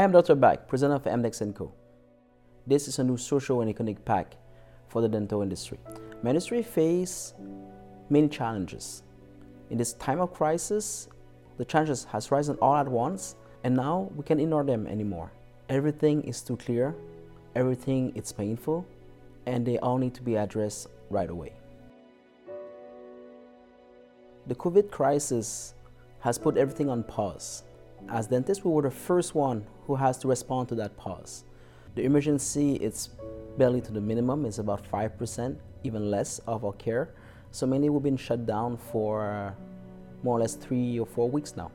Hi, I'm Dr. Bak, presenter of MDEX & Co. This is a new social and economic pack for the dental industry. My industry many challenges. In this time of crisis, the challenges has risen all at once, and now we can't ignore them anymore. Everything is too clear, everything is painful, and they all need to be addressed right away. The COVID crisis has put everything on pause. As dentists, we were the first one who has to respond to that pause. The emergency is barely to the minimum, it's about 5%, even less of our care. So many we've been shut down for more or less three or four weeks now.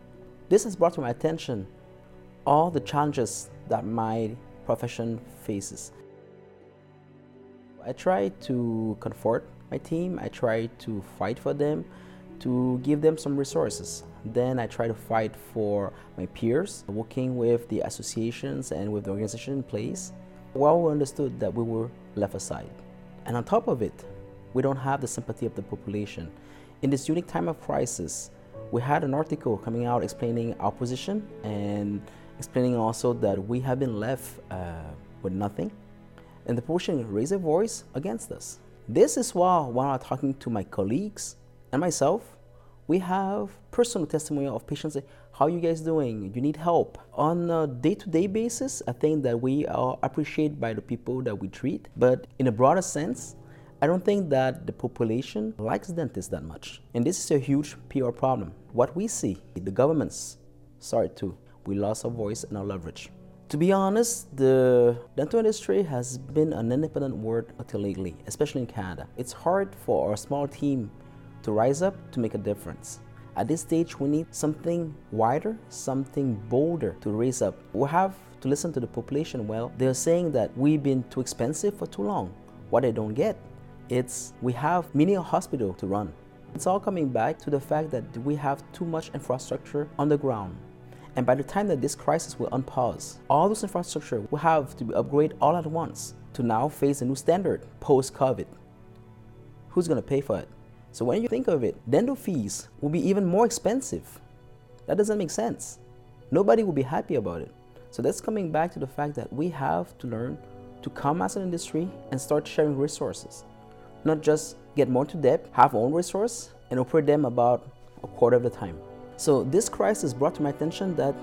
This has brought to my attention all the challenges that my profession faces. I try to comfort my team, I try to fight for them, to give them some resources. Then I try to fight for my peers, working with the associations and with the organization in place. Well, we understood that we were left aside. And on top of it, we don't have the sympathy of the population. In this unique time of crisis, we had an article coming out explaining our position and explaining also that we have been left uh, with nothing. And the population raised a voice against us. This is why, when I'm talking to my colleagues and myself, we have personal testimony of patients say, how you guys doing? You need help. On a day-to-day basis, I think that we are appreciated by the people that we treat. But in a broader sense, I don't think that the population likes dentists that much. And this is a huge PR problem. What we see, the governments, sorry too, we lost our voice and our leverage. To be honest, the dental industry has been an independent word until lately, especially in Canada. It's hard for our small team to rise up to make a difference. At this stage, we need something wider, something bolder to raise up. We have to listen to the population well. They're saying that we've been too expensive for too long. What they don't get, it's we have many hospital to run. It's all coming back to the fact that we have too much infrastructure on the ground. And by the time that this crisis will unpause, all this infrastructure will have to be upgraded all at once to now face a new standard post-COVID. Who's going to pay for it? So when you think of it, dental fees will be even more expensive. That doesn't make sense. Nobody will be happy about it. So that's coming back to the fact that we have to learn to come as an industry and start sharing resources. Not just get more to debt, have own resource, and operate them about a quarter of the time. So this crisis brought to my attention that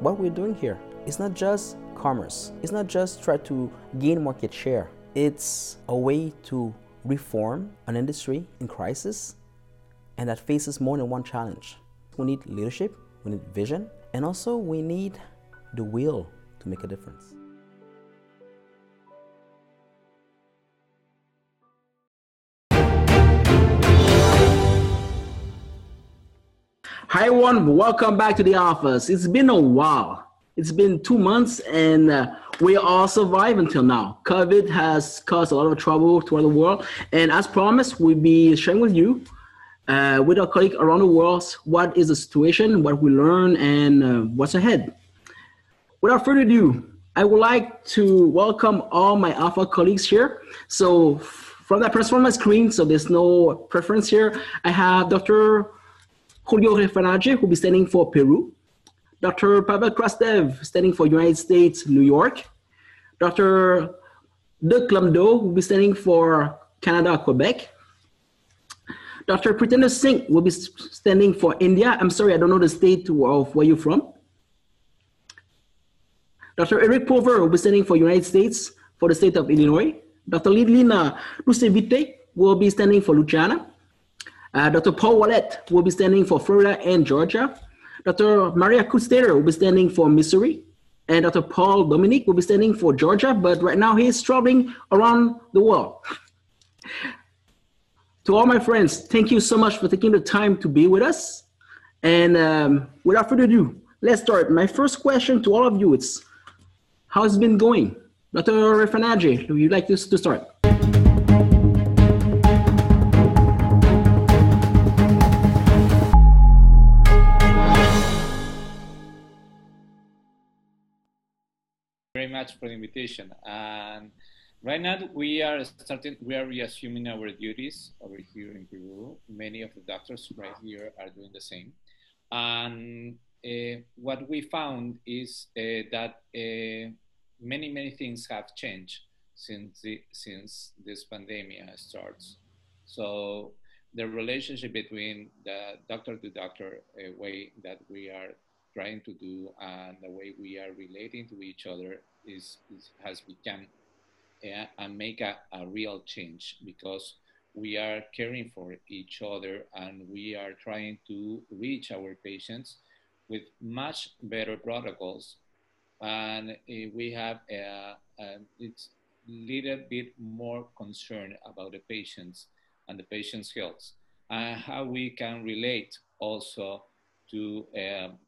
what we're doing here is not just commerce. It's not just try to gain market share. It's a way to reform an industry in crisis and that faces more than one challenge. We need leadership, we need vision, and also we need the will to make a difference. Hi everyone, welcome back to the office. It's been a while. It's been two months and uh, we all survive until now. COVID has caused a lot of trouble to the world. And as promised, we'll be sharing with you, uh, with our colleagues around the world, what is the situation, what we learn, and uh, what's ahead. Without further ado, I would like to welcome all my Alpha colleagues here. So from that from my screen, so there's no preference here, I have Dr. Julio Reynafarje, who will be standing for Peru. Dr. Pavel Krastev, standing for United States, New York. Dr. Duc Lam-Do will be standing for Canada, Quebec. Dr. Preetinder Singh will be standing for India. I'm sorry, I don't know the state of where you're from. Dr. Eric Pulver will be standing for United States for the state of Illinois. Dr. Lidlina Dusevičiūtė will be standing for Lithuania. Uh, Dr. Paul Ouellette will be standing for Florida and Georgia. Dr. Maria Kundstater will be standing for Missouri, and Dr. Paul Dominique will be standing for Georgia, but right now he's traveling around the world. to all my friends, thank you so much for taking the time to be with us. And um, without further ado, let's start. My first question to all of you is, how's it been going? Dr. Reynafarje, would you like to, to start? Much for the invitation. And right now we are starting, we are reassuming our duties over here in Peru. Many of the doctors right here are doing the same. And uh, what we found is uh, that uh, many, many things have changed since, the, since this pandemic starts. So the relationship between the doctor to doctor way that we are trying to do and the way we are relating to each other is, is has become uh, and make a, a real change because we are caring for each other and we are trying to reach our patients with much better protocols. And uh, we have a, a it's little bit more concern about the patients and the patient's health and how we can relate also to um,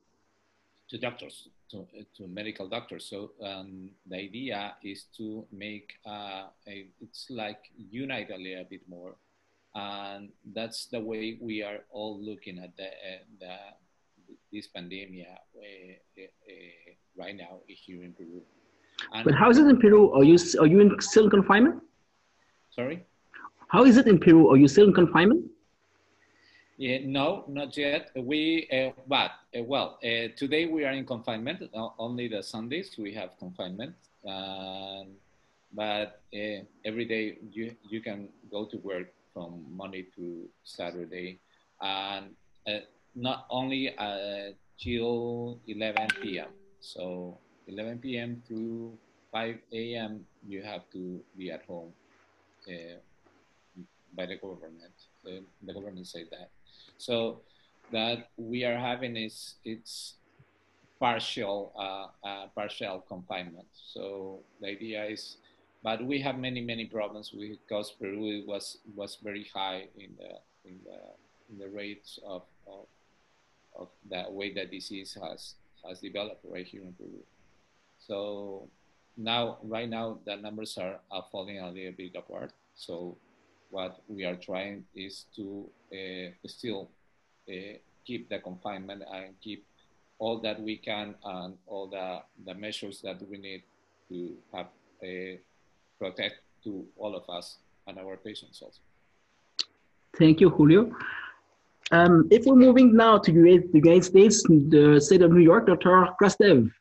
to doctors to, to medical doctors so um, the idea is to make uh, a, it's like unite a little bit more and that's the way we are all looking at the, uh, the this pandemic uh, uh, right now here in Peru. And but how is it in Peru? Are you are you in still in confinement? Sorry. How is it in Peru? Are you still in confinement? Yeah, no, not yet. We, uh, but uh, well, uh, today we are in confinement. only the Sundays we have confinement, but every day you you can go to work from Monday to Saturday, and not only till 11 p.m. So 11 p.m. to 5 a.m. you have to be at home uh, by the government. The government said that. So that we are having is it's partial uh, uh, partial confinement. So the idea is, but we have many many problems because Peru was was very high in the in the in the rates of, of of the way the disease has has developed right here in Peru. So now, right now, the numbers are, are falling a little bit apart. So what we are trying is to uh, still uh, keep the confinement and keep all that we can and all the, the measures that we need to have uh, protect to all of us and our patients also. Thank you, Julio. Um, if we're moving now to the United States, the state of New York, Dr. Krastev, if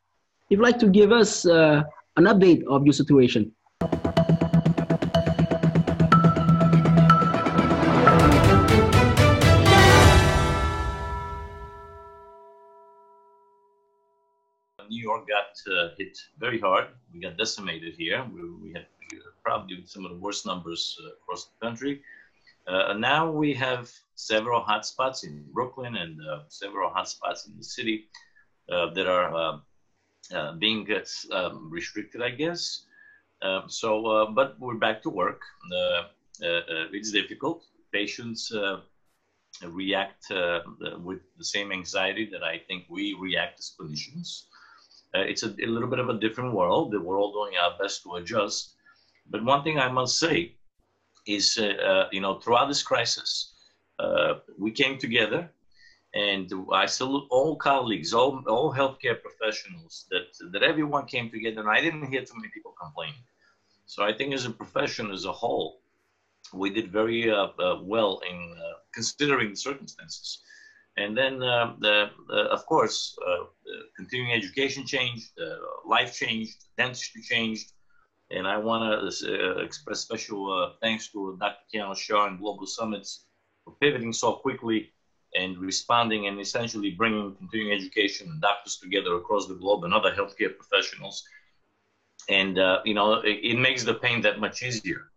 you'd like to give us uh, an update of your situation. Got uh, hit very hard. We got decimated here. We, we had probably some of the worst numbers uh, across the country. Uh, now we have several hotspots in Brooklyn and uh, several hotspots in the city uh, that are uh, uh, being um, restricted, I guess. Um, so, uh, but we're back to work. it's difficult. Patients react with the same anxiety that I think we react as clinicians. It's a, a little bit of a different world that we're all doing our best to adjust. But one thing I must say is, uh, uh, you know, throughout this crisis, uh, we came together and I salute all colleagues, all, all healthcare professionals that, that everyone came together and I didn't hear too many people complaining. So I think as a profession as a whole, we did very uh, uh, well in uh, considering the circumstances. And then, the, of course, continuing education changed, life changed, dentistry changed, and I want to uh, express special uh, thanks to Dr. Kianor Shah and Global Summits for pivoting so quickly and responding and essentially bringing continuing education and doctors together across the globe and other healthcare professionals. And, uh, you know, it, it, makes the pain that much easier.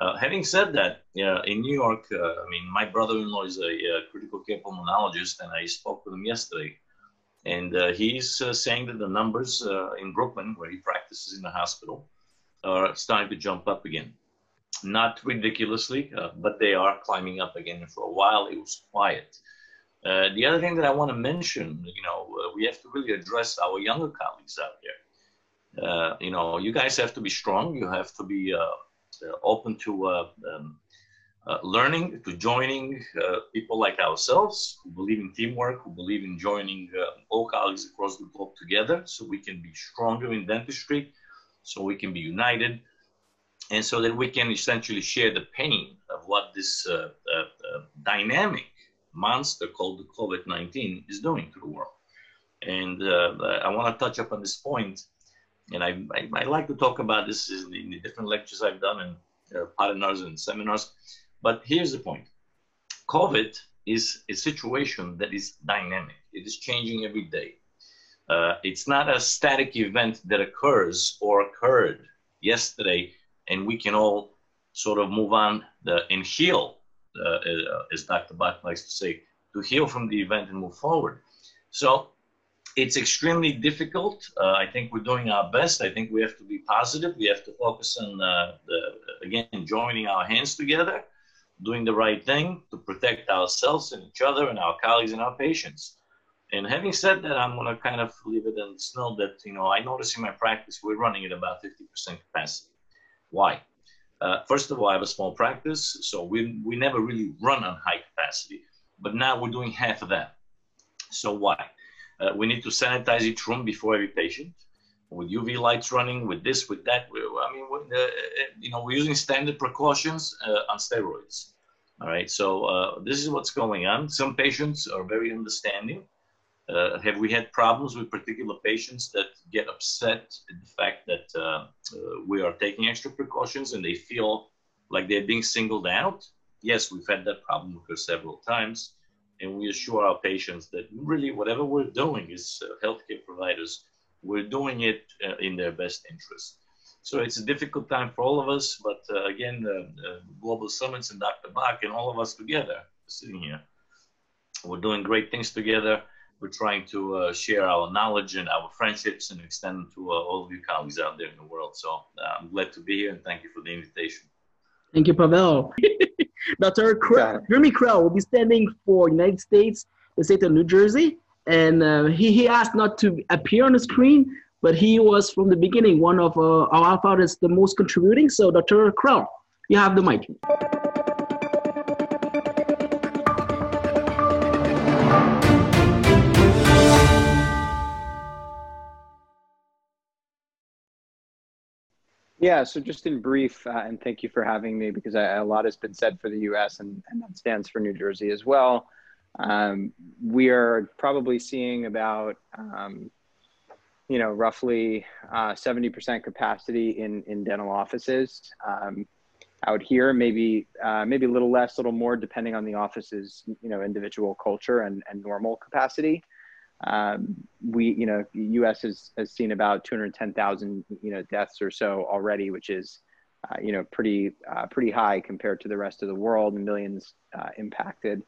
Uh, having said that, in New York, uh, I mean, my brother-in-law is a, a, critical care pulmonologist, and I spoke with him yesterday. And uh, he's saying that the numbers in Brooklyn, where he practices in the hospital, are starting to jump up again. Not ridiculously, uh, but they are climbing up again. And for a while, it was quiet. Uh, the other thing that I want to mention, you know, uh, we have to really address our younger colleagues out there. Uh, you know, you guys have to be strong. You have to be uh, uh, open to um, learning, to joining people like ourselves who believe in teamwork, who believe in joining all colleagues across the globe together so we can be stronger in dentistry so we can be united and so that we can essentially share the pain of what this uh, uh, uh, dynamic monster called the COVID 19 is doing to the world. And uh, I want to touch up on this point, and I, I, I, like to talk about this in the, different lectures I've done and uh, partners and seminars. But here's the point: COVID is a situation that is dynamic. It is changing every day. Uh, it's not a static event that occurs or occurred yesterday, and we can all sort of move on the, and heal, uh, uh as Dr. Bak likes to say, to heal from the event and move forward. So it's extremely difficult. Uh, I think we're doing our best. I think we have to be positive. We have to focus on, uh, the, again, joining our hands together, doing the right thing to protect ourselves and each other and our colleagues and our patients. And having said that, I'm going to kind of leave it in snow that, you know, I notice in my practice we're running at about 50% capacity. Why? Uh, first of all, I have a small practice, so we, we never really run on high capacity, but now we're doing half of that. So why? Uh, we need to sanitize each room before every patient with UV lights running, with this, with that. We, I mean, uh, uh, you know, we're using standard precautions uh, on steroids. All right, so uh, this is what's going on. Some patients are very understanding. Uh, have we had problems with particular patients that get upset at the fact that we are taking extra precautions and they feel like they're being singled out? Yes, we've had that problem several times and we assure our patients that really whatever we're doing as uh, healthcare providers, we're doing it uh, in their best interest. So it's a difficult time for all of us, but uh, again, Global Summits and Dr. Bak and all of us together sitting here, we're doing great things together. We're trying to uh, share our knowledge and our friendships and extend them to uh, all of you colleagues out there in the world. So uh, I'm glad to be here and thank you for the invitation. Thank you, Pavel. Dr. Krell, Jeremy Krell will be standing for United States, the state of New Jersey, and uh, he, he asked not to appear on the screen, but he was from the beginning one of uh, our founders, the most contributing. So, Dr. Krell, you have the mic. Yeah, so just in brief, uh, and thank you for having me because I, a lot has been said for the US and, and that stands for New Jersey as well. Um, we are probably seeing about, um, you know, roughly uh, 70% capacity in, in dental offices. Um, out here, maybe uh, maybe a little less, a little more, depending on the office's you know individual culture and, and normal capacity. Um, we, you know, U.S. has, has seen about 210,000, you know, deaths or so already, which is, uh, you know, pretty uh, pretty high compared to the rest of the world, and millions uh, impacted.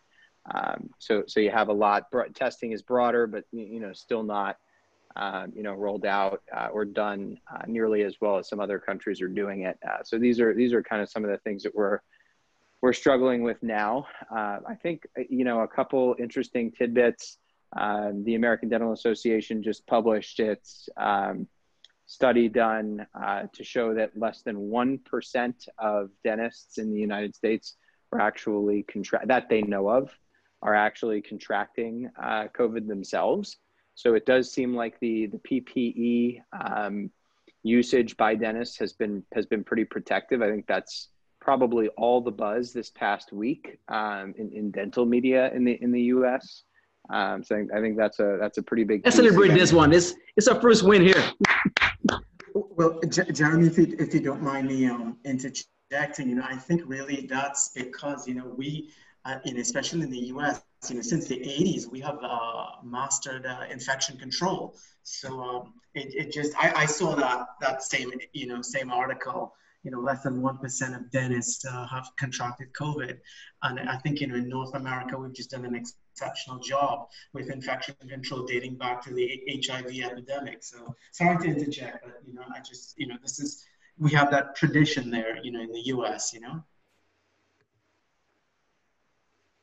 Um, so, so you have a lot. Testing is broader, but you know, still not, um, you know, rolled out uh, or done uh, nearly as well as some other countries are doing it. Uh, so these are these are kind of some of the things that we're we're struggling with now. I think you know a couple interesting tidbits. Um, the American Dental Association just published its um, study done uh, to show that less than 1% of dentists in the United States are actually contract that they know of are actually contracting uh, COVID themselves. So it does seem like the the PPE um, usage by dentists has been has been pretty protective. I think that's probably all the buzz this past week um, in, in dental media in the in the U.S. Um, so I think, that's a that's a pretty big. Let's celebrate this one. It's it's our first win here. well, J- Jeremy, if you, if you don't mind me um, interjecting, you know, I think really that's because you know we, uh, in especially in the U.S., you know, since the 80s, we have uh, mastered uh, infection control. So um, it, it just I, I saw that that same you know same article you know, less than 1% of dentists uh, have contracted COVID. And I think, you know, in North America, we've just done an exceptional job with infection control dating back to the HIV epidemic. So sorry to interject, but, you know, I just, you know, this is, we have that tradition there, you know, in the US, you know?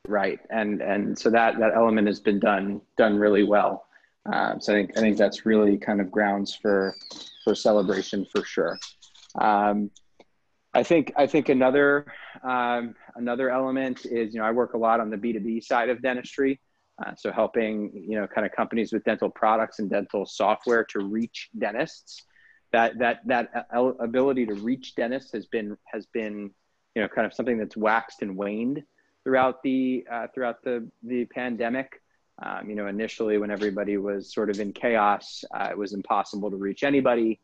Right. And, and so that, that element has been done, done really well. Um, so I think, I think that's really kind of grounds for, for celebration for sure. Um, I think I think another um, another element is you know I work a lot on the B two B side of dentistry, uh, so helping you know kind of companies with dental products and dental software to reach dentists. That that that ability to reach dentists has been has been you know kind of something that's waxed and waned throughout the uh, throughout the the pandemic. Um, you know, initially when everybody was sort of in chaos, uh, it was impossible to reach anybody.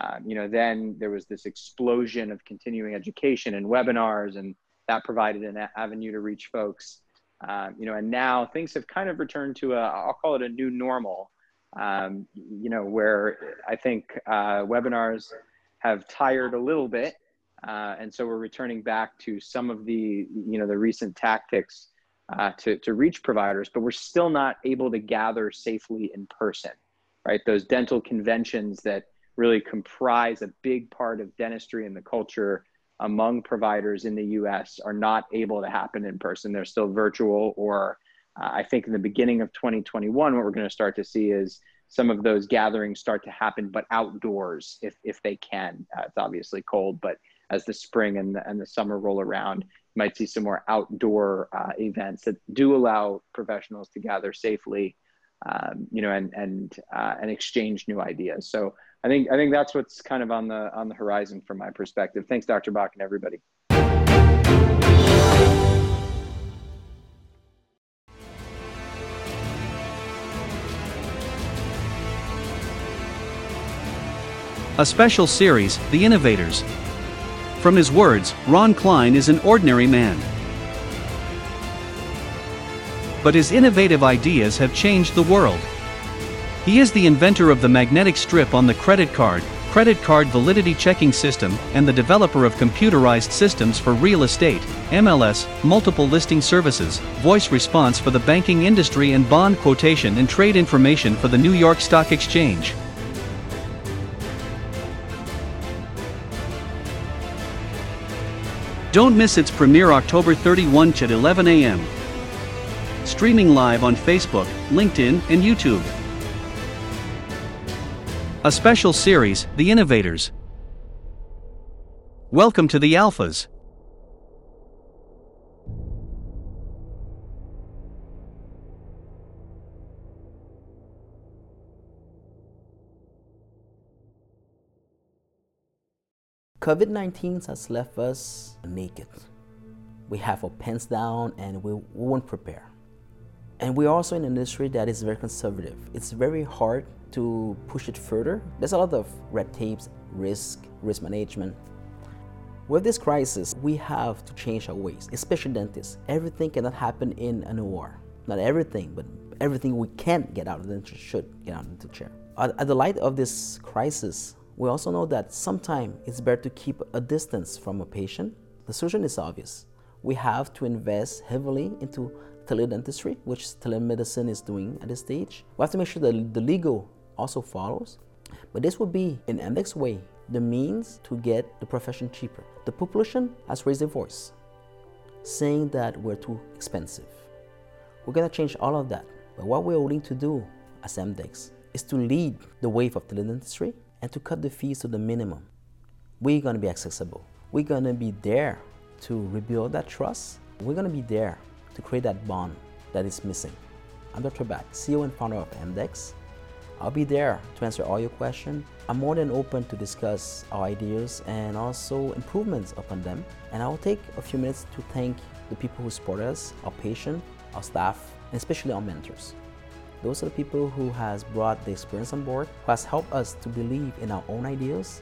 Um, you know, then there was this explosion of continuing education and webinars, and that provided an avenue to reach folks. Um, you know, and now things have kind of returned to a, I'll call it a new normal. Um, you know, where I think uh, webinars have tired a little bit, uh, and so we're returning back to some of the, you know, the recent tactics uh, to, to reach providers, but we're still not able to gather safely in person, right? Those dental conventions that really comprise a big part of dentistry and the culture among providers in the US are not able to happen in person. They're still virtual, or uh, I think in the beginning of 2021, what we're going to start to see is some of those gatherings start to happen, but outdoors if, if they can. Uh, it's obviously cold, but as the spring and the, and the summer roll around, you might see some more outdoor uh, events that do allow professionals to gather safely, um, you know, and and uh, and exchange new ideas. So I think I think that's what's kind of on the on the horizon from my perspective. Thanks, Dr. Bak, and everybody. A special series, The Innovators, from his words, Ron Klein is an ordinary man. But his innovative ideas have changed the world. He is the inventor of the magnetic strip on the credit card, credit card validity checking system, and the developer of computerized systems for real estate, MLS, multiple listing services, voice response for the banking industry, and bond quotation and trade information for the New York Stock Exchange. Don't miss its premiere October 31 at 11 a.m. Streaming live on Facebook, LinkedIn, and YouTube. A special series, The Innovators. Welcome to the Alphas. COVID 19 has left us naked. We have our pants down and we won't prepare. And we're also in an industry that is very conservative. It's very hard to push it further. There's a lot of red tapes, risk, risk management. With this crisis, we have to change our ways, especially dentists. Everything cannot happen in an OR. Not everything, but everything we can't get out of the dentist should get out of the chair. At the light of this crisis, we also know that sometimes it's better to keep a distance from a patient. The solution is obvious. We have to invest heavily into teledentistry, which telemedicine is doing at this stage. We have to make sure that the legal also follows. But this would be, in MDEX way, the means to get the profession cheaper. The population has raised their voice, saying that we're too expensive. We're gonna change all of that. But what we're willing to do as MDEX is to lead the wave of teledentistry and to cut the fees to the minimum. We're going to be accessible. We're going to be there to rebuild that trust. We're going to be there to create that bond that is missing. I'm Dr. Bak, CEO and founder of MDEX. I'll be there to answer all your questions. I'm more than open to discuss our ideas and also improvements upon them. And I'll take a few minutes to thank the people who support us, our patients, our staff, and especially our mentors. Those are the people who has brought the experience on board, who has helped us to believe in our own ideas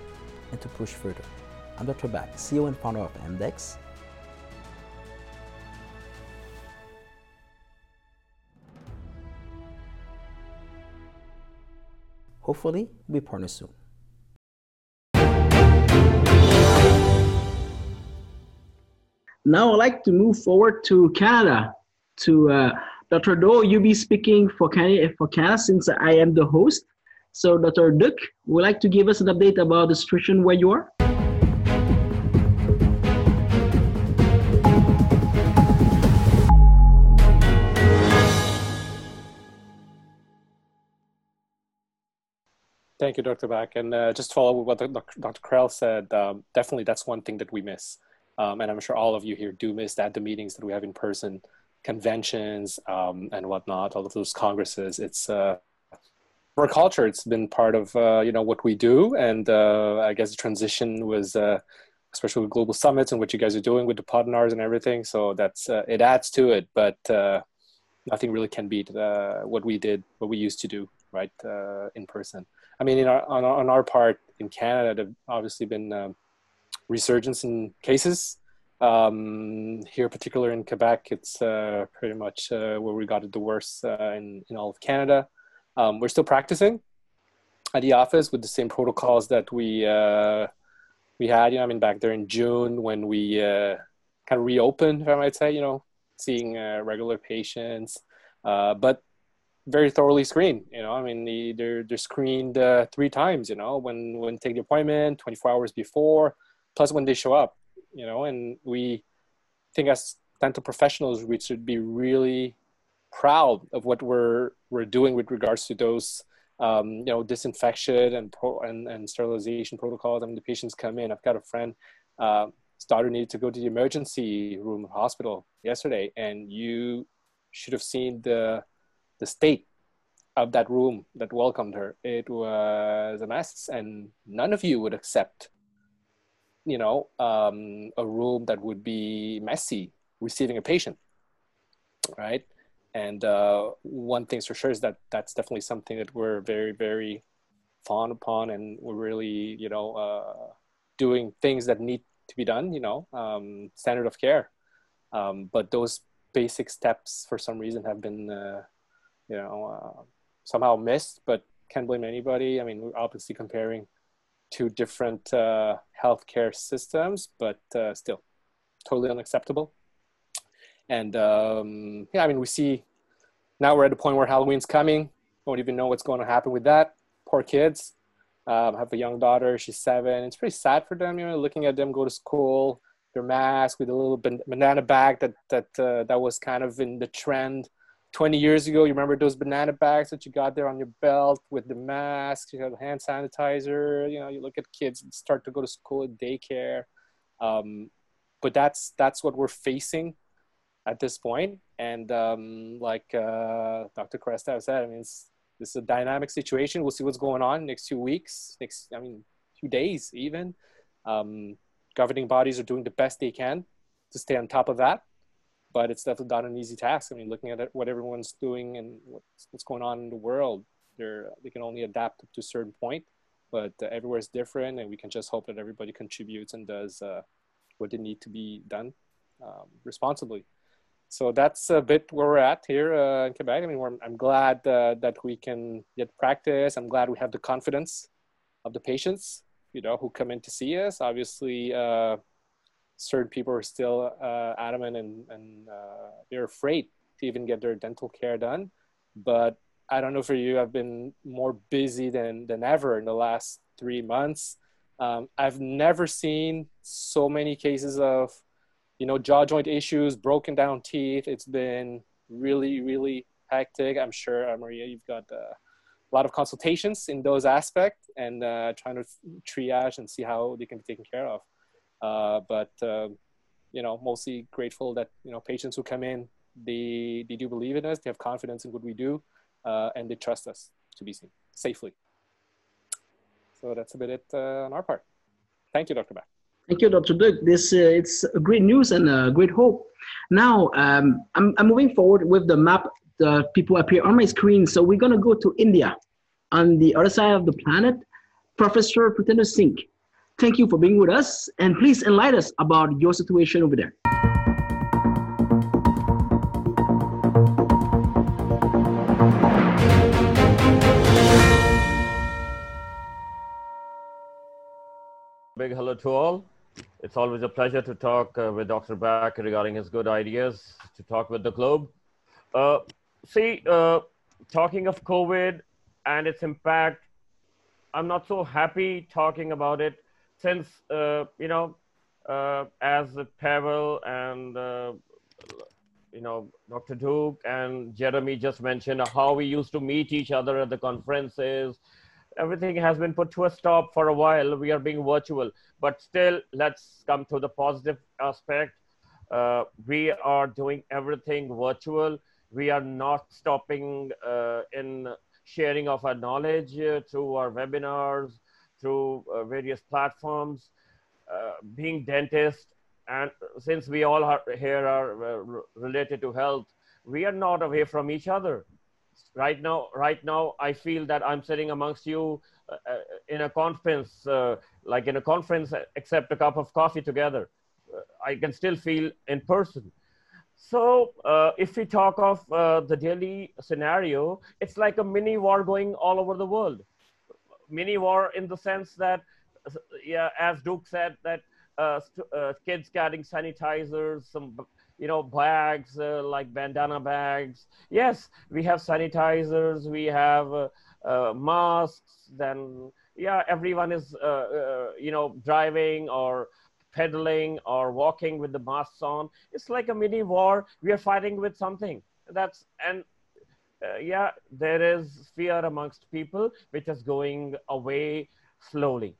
and to push further. I'm Dr. Bak, CEO and founder of MDEX. Hopefully, we'll be partners soon. Now I'd like to move forward to Canada to uh, Dr. Do, you'll be speaking for Canada, for Canada since I am the host. So, Dr. Duc, would like to give us an update about the situation where you are? Thank you, Dr. Bak. And uh, just follow what Dr. Krell said, um, definitely that's one thing that we miss. Um, and I'm sure all of you here do miss that, the meetings that we have in person conventions um, and whatnot, all of those congresses. It's uh, for culture. It's been part of uh, you know what we do, and uh, I guess the transition was, uh, especially with global summits and what you guys are doing with the Podnars and everything. So that's uh, it adds to it. But nothing really can beat what we did, what we used to do, right, in person. I mean, our, on, on our part in Canada, there have obviously been um, resurgence in cases. Um, here, particular in Quebec, it's uh, pretty much uh, where we got it the worst uh, in, in all of Canada. Um, we're still practicing at the office with the same protocols that we uh, we had. You know, I mean, back there in June when we kind of reopened, if I might say, you know, seeing regular patients, but very thoroughly screened. You know, I mean, they're they're screened uh, three times. You know, when when take the appointment, 24 hours before, plus when they show up. You know, and we think as dental professionals, we should be really proud of what we're we're doing with regards to those. Um, you know, disinfection and, pro- and and sterilization protocols. I mean, the patients come in. I've got a friend. Uh, daughter needed to go to the emergency room hospital yesterday, and you should have seen the the state of that room that welcomed her. It was a mess, and none of you would accept, you know, um, a room that would be messy receiving a patient, right? And uh, one thing's for sure is that that's definitely something that we're very, very fond upon, and we're really, you know, uh, doing things that need to be done. You know, um, standard of care. Um, but those basic steps, for some reason, have been uh, you know, uh, somehow missed, but can't blame anybody. I mean, we're obviously comparing two different uh, healthcare systems, but uh, still totally unacceptable. And um, yeah, I mean, we see now we're at a point where Halloween's coming. Don't even know what's going to happen with that. Poor kids. Um, have a young daughter. She's seven. It's pretty sad for them, you know, looking at them go to school, their mask with a little banana bag that that uh, that was kind of in the trend 20 years ago, you remember those banana bags that you got there on your belt with the mask, you have hand sanitizer, you know, you look at kids start to go to school at daycare. Um, but that's, that's what we're facing at this point. And um, like uh, Dr. Cresta said, I mean, it's, this is a dynamic situation. We'll see what's going on next few weeks, next, I mean, few days even. Um, governing bodies are doing the best they can to stay on top of that but it's definitely not an easy task. I mean, looking at what everyone's doing and what's, what's going on in the world, they're, they can only adapt to a certain point, but uh, everywhere is different, and we can just hope that everybody contributes and does uh, what they need to be done um, responsibly. So that's a bit where we're at here uh, in Quebec. I mean, I'm glad uh, that we can get practice. I'm glad we have the confidence of the patients, you know, who come in to see us. Obviously, uh, certain people are still uh, adamant and, and uh, they're afraid to even get their dental care done. But I don't know for you, I've been more busy than, than ever in the last three months. Um, I've never seen so many cases of, you know, jaw joint issues, broken down teeth. It's been really, really hectic. I'm sure, uh, Maria, you've got uh, a lot of consultations in those aspects and uh, trying to triage and see how they can be taken care of. Uh, but uh, you know, mostly grateful that you know patients who come in, they they do believe in us, they have confidence in what we do, uh, and they trust us to be seen safely. So that's a bit it on our part. Thank you, Dr. Bak. Thank you, Dr. Duc. This uh, it's great news and uh, great hope. Now um, I'm, I'm moving forward with the map. The people appear on my screen. So we're gonna go to India, on the other side of the planet. Professor Pritendra Singh, Thank you for being with us and please enlighten us about your situation over there. Big hello to all. It's always a pleasure to talk uh, with Dr. Bak regarding his good ideas to talk with the globe. Uh, see, uh, talking of COVID and its impact, I'm not so happy talking about it since uh, you know, uh, as Pavel and uh, you know Dr. Duc and Jeremy just mentioned how we used to meet each other at the conferences. Everything has been put to a stop for a while. We are being virtual, but still, let's come to the positive aspect. Uh, we are doing everything virtual. We are not stopping uh, in sharing of our knowledge uh, through our webinars, through uh, various platforms, uh, being dentist, and since we all are here are uh, related to health, we are not away from each other. Right now, right now, I feel that I'm sitting amongst you uh, in a conference, like in a conference, except a cup of coffee together. I can still feel in person. So uh, if we talk of uh, the daily scenario, it's like a mini war going all over the world. Mini war in the sense that, yeah, as Duc said, that uh, uh kids carrying sanitizers, some you know bags uh, like bandana bags. Yes, we have sanitizers, we have uh, masks. Then yeah, everyone is you know driving or pedaling or walking with the masks on. It's like a mini war. We are fighting with something. That's and uh, yeah, there is fear amongst people, which is going away slowly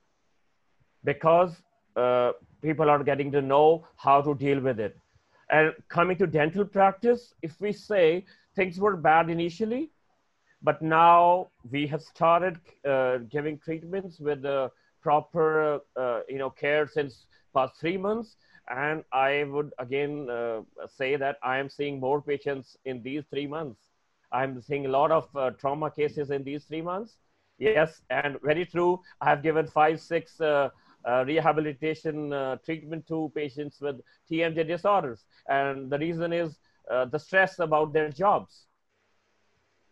because uh, people are getting to know how to deal with it. And coming to dental practice, if we say things were bad initially, but now we have started uh, giving treatments with the proper, uh, you know, care since past three months. And I would again uh, say that I am seeing more patients in these three months. I'm seeing a lot of uh, trauma cases in these three months. Yes, and very true. I have given five, six uh, uh, rehabilitation uh, treatment to patients with TMJ disorders. And the reason is uh, the stress about their jobs.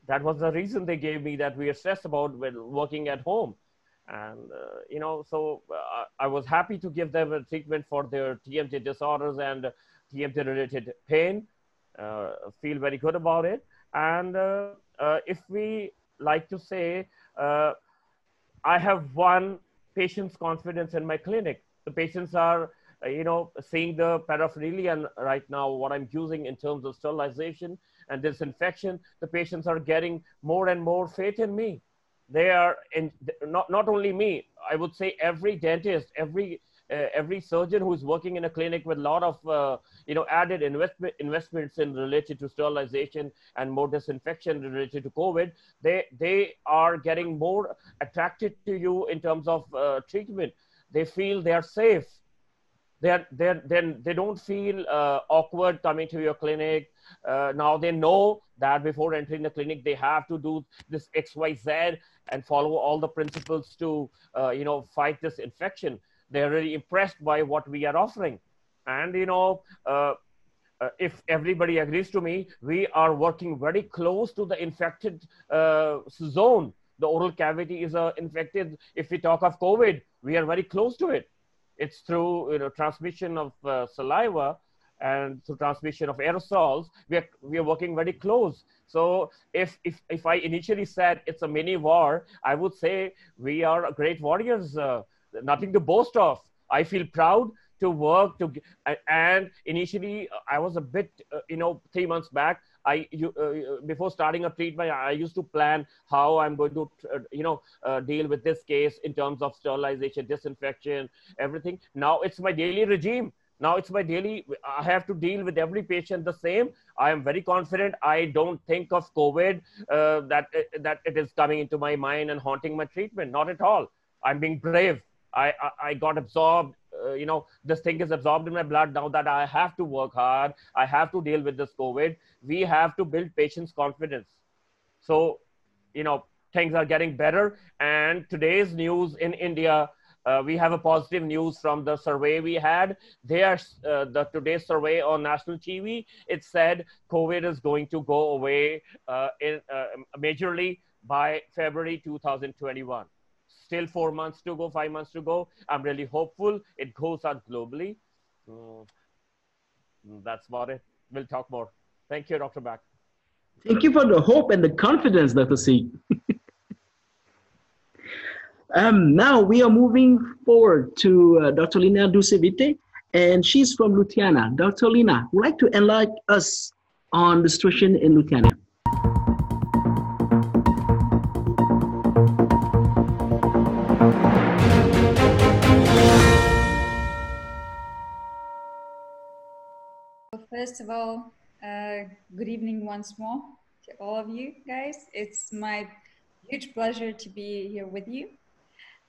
That was the reason they gave me that we are stressed about when working at home and uh, you know so i was happy to give them a treatment for their tmj disorders and tmj related pain feel very good about it and uh, uh, if we like to say uh, i have won patients confidence in my clinic. The patients are you know seeing the paraphernalia right now what i'm using in terms of sterilization and disinfection the patients are getting more and more faith in me. They are in not, not only me i would say every dentist every every surgeon who is working in a clinic with a lot of uh, you know added investment investments in related to sterilization and more disinfection related to covid they they are getting more attracted to you in terms of uh, treatment. They feel they are safe. They're they're they don't feel uh, awkward coming to your clinic. Uh, now they know that before entering the clinic they have to do this xyz and follow all the principles to uh, you know fight this infection they're really impressed by what we are offering. And you know uh, uh, if everybody agrees to me we are working very close to the infected uh, zone. The oral cavity is uh, infected. If we talk of covid we are very close to it. It's through you know transmission of uh, saliva and through transmission of aerosols. We are we are working very close. So if if if i initially said it's a mini war i would say we are great warriors uh, nothing to boast of i feel proud to work to and initially i was a bit uh, you know 3 months back I you, uh, before starting a treatment, I used to plan how I'm going to uh, you know uh, deal with this case in terms of sterilization, disinfection, everything. Now it's my daily regime. Now it's my daily. I have to deal with every patient the same. I am very confident. I don't think of COVID uh, that uh, that it is coming into my mind and haunting my treatment. Not at all. I'm being brave. I, I, I got absorbed uh, you know this thing is absorbed in my blood now that i have to work hard. I have to deal with this covid. We have to build patients confidence. So you know things are getting better. And today's news in india uh, we have a positive news from the survey we had. There uh, the today's survey on national tv it said covid is going to go away uh, in uh, majorly by february 2021 still four months to go, five months to go. I'm really hopeful it goes out globally. Mm, that's about it. We'll talk more. Thank you, Dr. Bak. Thank you for the hope and the confidence, Dr. C. um, now we are moving forward to uh, Dr. Lina Dusevičiūtė, and she's from Lithuania. Dr. Lina, would like to enlighten us on the situation in Lithuania. First of all, uh, good evening once more to all of you guys. It's my huge pleasure to be here with you.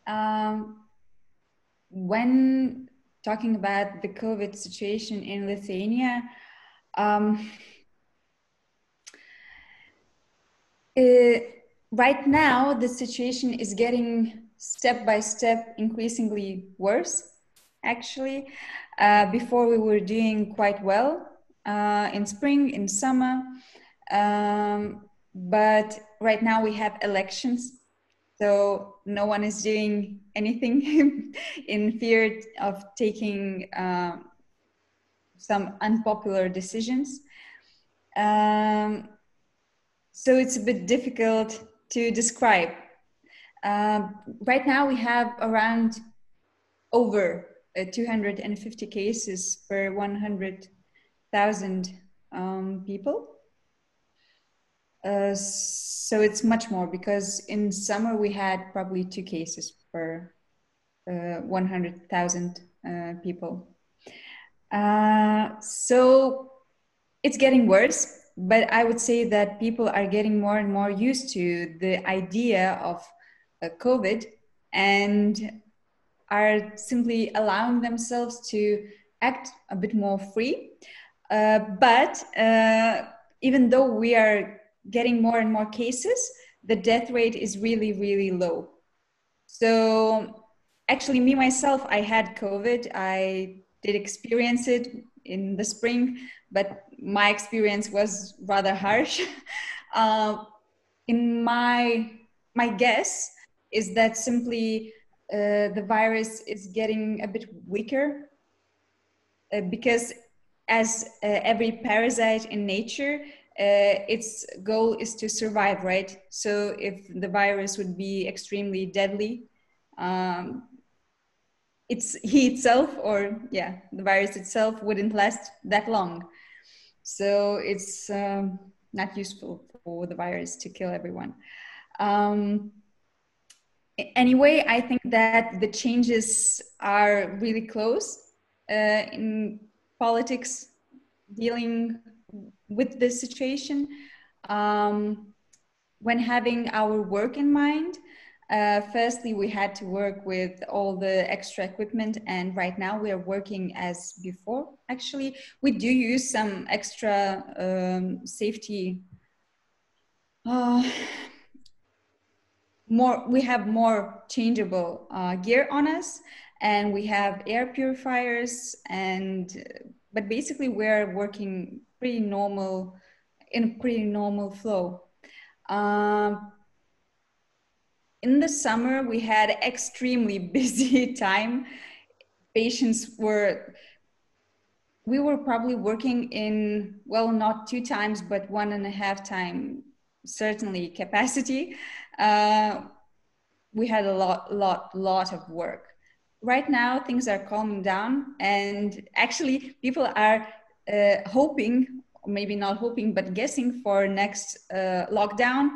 Um, when talking about the COVID situation in Lithuania, um, Uh, right now, the situation is getting step by step increasingly worse. Actually, uh, before we were doing quite well uh, in spring, in summer, um, but right now we have elections, so no one is doing anything in fear of taking uh, some unpopular decisions. Um, so it's a bit difficult to describe. Um, right now we have around over uh, 250 cases per 100,000 um, people. Uh, so it's much more because in summer we had probably two cases per uh, 100,000 uh, people. Uh, so it's getting worse but I would say that people are getting more and more used to the idea of uh, COVID and are simply allowing themselves to act a bit more free. Uh, but uh, even though we are getting more and more cases, the death rate is really, really low. So, actually, me myself, I had COVID. I did experience it in the spring, but my experience was rather harsh. uh, in my my guess is that simply uh, the virus is getting a bit weaker uh, because as uh, every parasite in nature uh, its goal is to survive right? So if the virus would be extremely deadly um, it's he itself or yeah the virus itself wouldn't last that long. So it's um, not useful for the virus to kill everyone. Um, anyway i think that the changes are really close uh, in politics dealing with this situation um, when having our work in mind uh, firstly, we had to work with all the extra equipment, and right now we are working as before. Actually, we do use some extra um, safety. Uh, more, we have more changeable uh, gear on us, and we have air purifiers, and but basically we're working pretty normal in a pretty normal flow. Um, in the summer we had extremely busy time. Patients were we were probably working in well not two times but one and a half time certainly capacity. Uh, we had a lot lot lot of work right now things are calming down and actually people are uh, hoping maybe not hoping but guessing for next uh, lockdown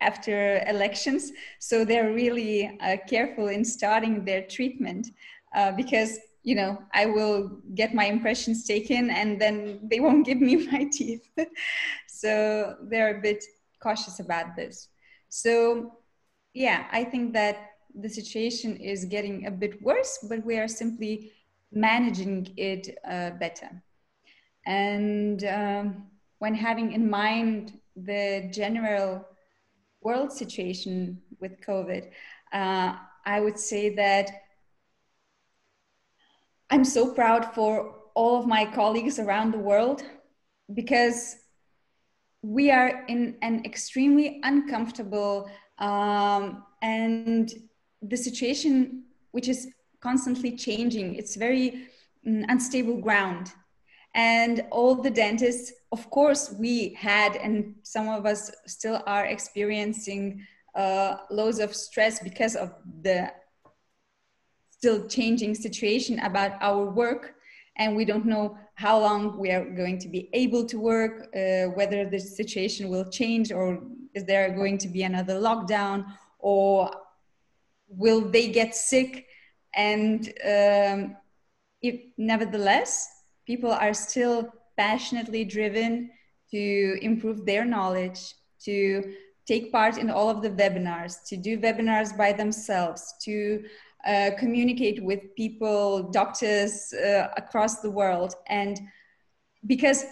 after elections. So they're really uh, careful in starting their treatment uh, because, you know, I will get my impressions taken and then they won't give me my teeth. so they're a bit cautious about this. So, yeah, I think that the situation is getting a bit worse, but we are simply managing it uh, better. And um, when having in mind the general world situation with COVID, uh, I would say that I'm so proud for all of my colleagues around the world because we are in an extremely uncomfortable um, and the situation which is constantly changing it's very um, unstable ground. And all the dentists of course we had and some of us still are experiencing uh, loads of stress because of the still changing situation about our work. And we don't know how long we are going to be able to work uh, whether the situation will change or is there going to be another lockdown or will they get sick and um, if nevertheless people are still passionately driven to improve their knowledge, to take part in all of the webinars, to do webinars by themselves, to uh, communicate with people, doctors uh, across the world. And because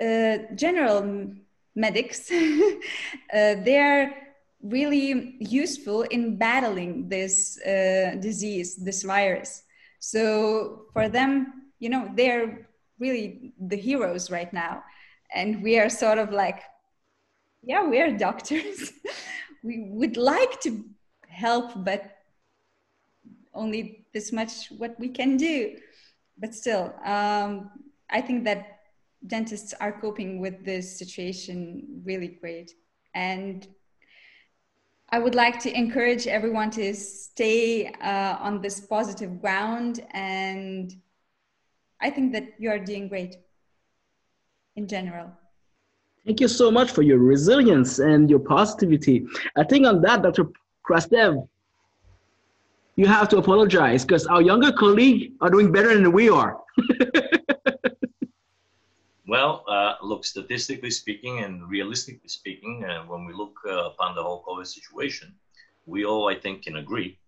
uh, general medics, uh, they're really useful in battling this uh, disease, this virus. So for them, you know, they're really the heroes right now. And we are sort of like, yeah, we are doctors. we would like to help, but only this much what we can do. But still, um, I think that dentists are coping with this situation really great. And I would like to encourage everyone to stay uh, on this positive ground. And I think that you are doing great in general. Thank you so much for your resilience and your positivity. I think on that, Dr. Krastev, you have to apologize because our younger colleagues are doing better than we are. well, uh, look, statistically speaking and realistically speaking, uh, when we look uh, upon the whole COVID situation, we all, I think, can agree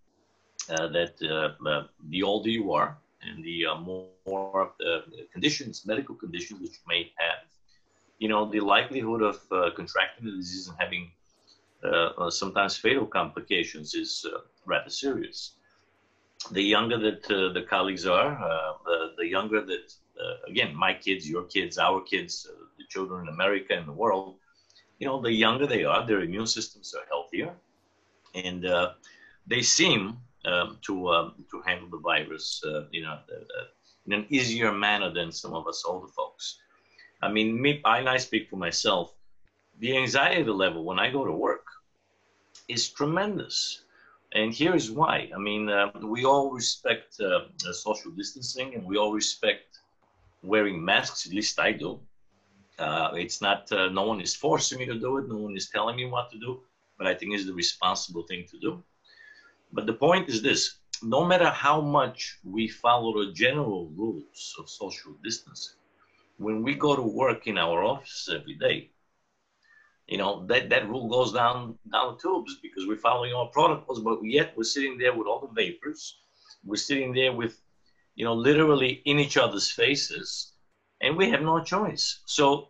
uh, that uh, uh, the older you are and the more, more conditions, medical conditions which you may have, you know, the likelihood of contracting the disease and having sometimes fatal complications is rather serious. The younger that the colleagues are, the, the, younger that, uh, again, my kids, your kids, our kids, the children in America and the world, you know, the younger they are, their immune systems are healthier, and they seem um, to um, to handle the virus, you know, in an easier manner than some of us older folks. I mean, me, I, I speak for myself. The anxiety level when I go to work is tremendous. And here is why. I mean, uh, we all respect uh, social distancing and we all respect wearing masks, at least I do. Uh, it's not, uh, no one is forcing me to do it, no one is telling me what to do, but I think it's the responsible thing to do. But the point is this no matter how much we follow the general rules of social distancing, when we go to work in our office every day, you know that that rule goes down down the tubes because we're following our protocols but yet we're sitting there with all the vapors we're sitting there with you know literally in each other's faces and we have no choice so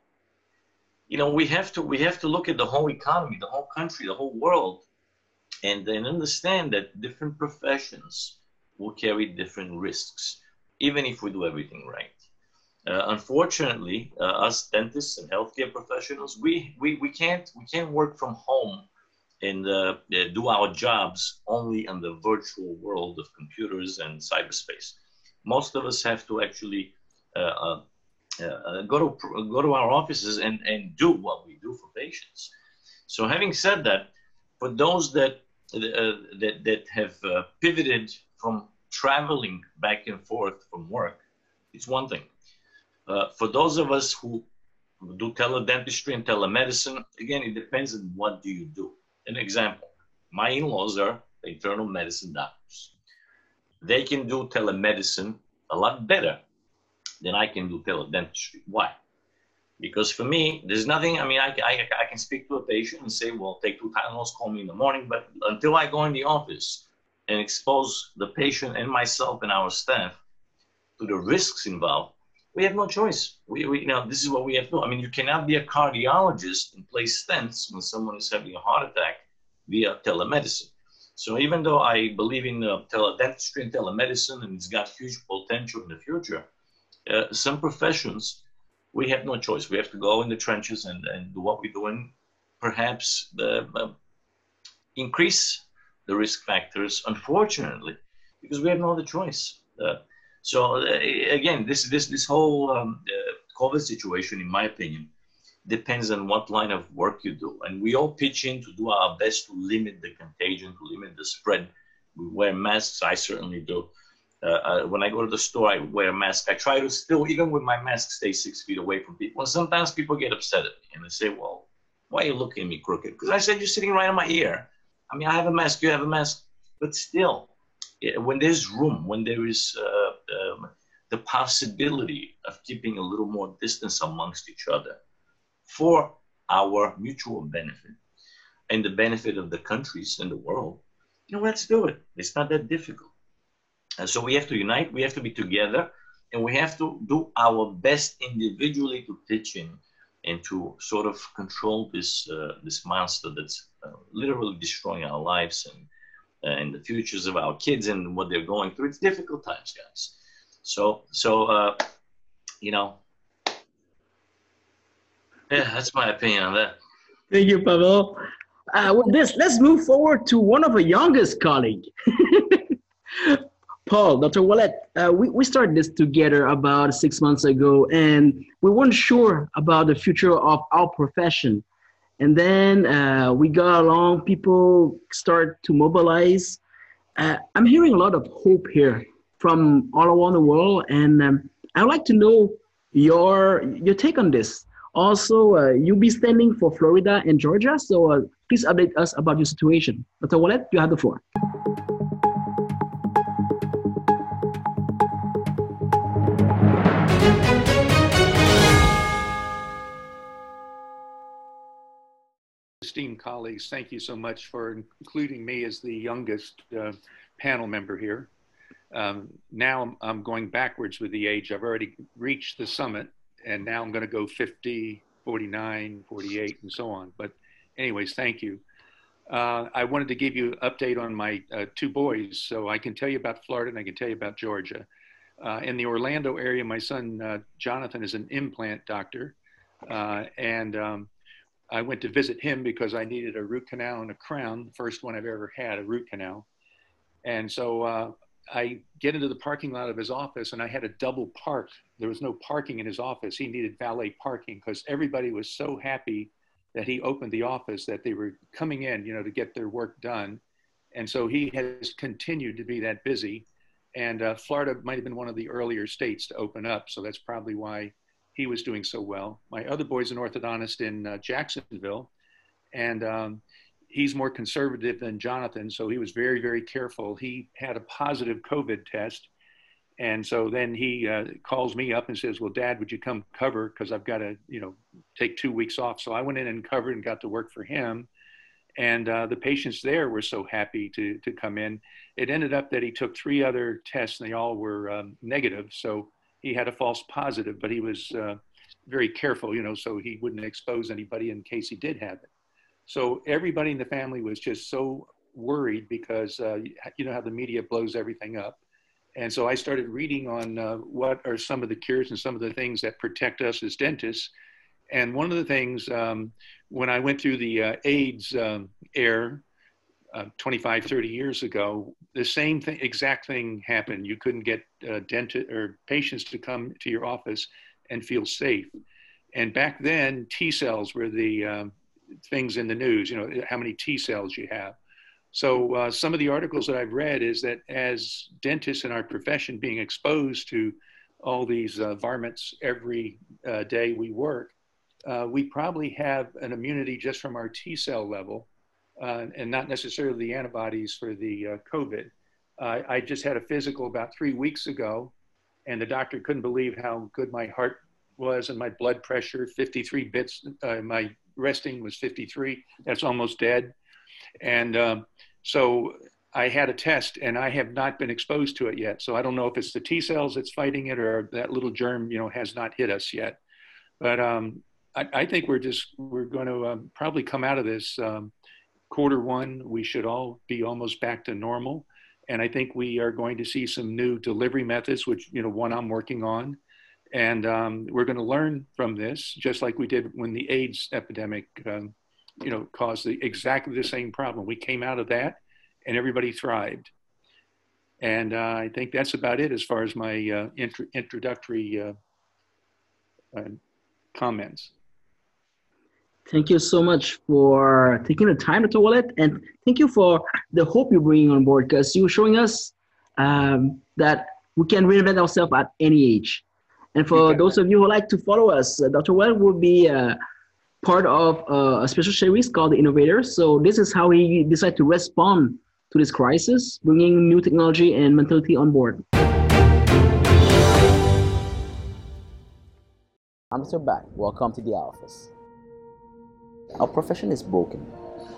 you know we have to we have to look at the whole economy the whole country the whole world and then understand that different professions will carry different risks even if we do everything right uh, unfortunately, uh, us dentists and healthcare professionals, we, we, we, can't, we can't work from home and uh, do our jobs only in the virtual world of computers and cyberspace. Most of us have to actually uh, uh, uh, go, to, go to our offices and, and do what we do for patients. So having said that, for those that, that, that have pivoted from traveling back and forth from work, it's one thing uh, for those of us who do teledentistry and telemedicine, again, it depends on what do you do. An example, my in-laws are internal medicine doctors. They can do telemedicine a lot better than I can do teledentistry. Why? Because for me, there's nothing, I mean, I, I, I can speak to a patient and say, well, take two Tylenols, call me in the morning, but until I go in the office and expose the patient and myself and our staff to the risks involved, we have no choice. We, we, you know, this is what we have to do. I mean, you cannot be a cardiologist and place stents when someone is having a heart attack via telemedicine. So even though I believe in uh, teledentistry and telemedicine and it's got huge potential in the future, uh, some professions, we have no choice. We have to go in the trenches and, and do what we're doing, perhaps the, uh, increase the risk factors, unfortunately, because we have no other choice. Uh, so uh, again, this this this whole um, uh, COVID situation, in my opinion, depends on what line of work you do, and we all pitch in to do our best to limit the contagion, to limit the spread. We wear masks. I certainly do. Uh, uh, when I go to the store, I wear a mask. I try to still, even with my mask, stay six feet away from people. And sometimes people get upset at me and they say, "Well, why are you looking at me crooked?" Because I said you're sitting right in my ear. I mean, I have a mask. You have a mask, but still, when there's room, when there is uh, um, the possibility of keeping a little more distance amongst each other for our mutual benefit and the benefit of the countries and the world, you know, let's do it. It's not that difficult. And so we have to unite, we have to be together, and we have to do our best individually to pitch in and to sort of control this uh, this monster that's uh, literally destroying our lives and uh, and the futures of our kids and what they're going through. It's difficult times, guys. So so uh, you know, yeah, that's my opinion on that. Thank you, Pavel. Uh, with this, let's move forward to one of our youngest colleague. Paul, Dr. Ouellette, uh, we, we started this together about six months ago, and we weren't sure about the future of our profession. And then uh, we got along, people start to mobilize. Uh, I'm hearing a lot of hope here from all around the world, and um, I'd like to know your your take on this. Also, uh, you'll be standing for Florida and Georgia, so uh, please update us about your situation. Dr. Ouellette, you have the floor. esteemed colleagues, thank you so much for including me as the youngest uh, panel member here. Um, now I'm, I'm, going backwards with the age. I've already reached the summit, and now I'm going to go 50, 49, 48, and so on. But, anyways, thank you. Uh, I wanted to give you an update on my uh, two boys. So I can tell you about Florida and I can tell you about Georgia. Uh, in the Orlando area, my son uh, Jonathan is an implant doctor. Uh, and um, I went to visit him because I needed a root canal and a crown, the first one I've ever had, a root canal. And so uh, I get into the parking lot of his office and I had a double park. There was no parking in his office. He needed valet parking because everybody was so happy that he opened the office that they were coming in, you know, to get their work done. And so he has continued to be that busy. And uh, Florida might have been one of the earlier states to open up. So that's probably why he was doing so well. My other boy's an orthodontist in uh, Jacksonville, and um, he's more conservative than Jonathan, so he was very, very careful. He had a positive COVID test, and so then he uh, calls me up and says, "Well, Dad, would you come cover? Because I've got to, you know, take two weeks off." So I went in and covered and got to work for him. And uh, the patients there were so happy to to come in. It ended up that he took three other tests, and they all were um, negative. So he had a false positive, but he was uh, very careful, you know, so he wouldn't expose anybody in case he did have it. So everybody in the family was just so worried because uh, you know how the media blows everything up. And so I started reading on uh, what are some of the cures and some of the things that protect us as dentists. And one of the things, um, when I went through the uh, AIDS um, air uh, 25, 30 years ago, the same thing, exact thing happened. You couldn't get uh, dentist or patients to come to your office and feel safe. And back then, T cells were the um, things in the news. You know how many T cells you have. So uh, some of the articles that I've read is that as dentists in our profession being exposed to all these uh, varmints every uh, day we work, uh, we probably have an immunity just from our T cell level uh, and not necessarily the antibodies for the uh, COVID. I just had a physical about three weeks ago, and the doctor couldn't believe how good my heart was and my blood pressure 53 bits. My resting was 53. That's almost dead. And um, so I had a test, and I have not been exposed to it yet. So I don't know if it's the T cells that's fighting it or that little germ, you know, has not hit us yet. But um, I, I, think we're just we're going to um, probably come out of this um, quarter one, we should all be almost back to normal. And I think we are going to see some new delivery methods, which, you know, one I'm working on. And um, we're going to learn from this, just like we did when the AIDS epidemic, um, you know, caused the, exactly the same problem. We came out of that and everybody thrived. And uh, I think that's about it as far as my uh, int- introductory uh, uh comments. Thank you so much for taking the time to Ouellette, and thank you for the hope you're bringing on board because you're showing us um, that we can reinvent ourselves at any age. And for those of you who like to follow us, uh, Dr. Well will be uh, part of uh, a special series called The Innovators. So this is how he decided to respond to this crisis, bringing new technology and mentality on board. I'm Mr. Bak. Welcome to the office. Our profession is broken.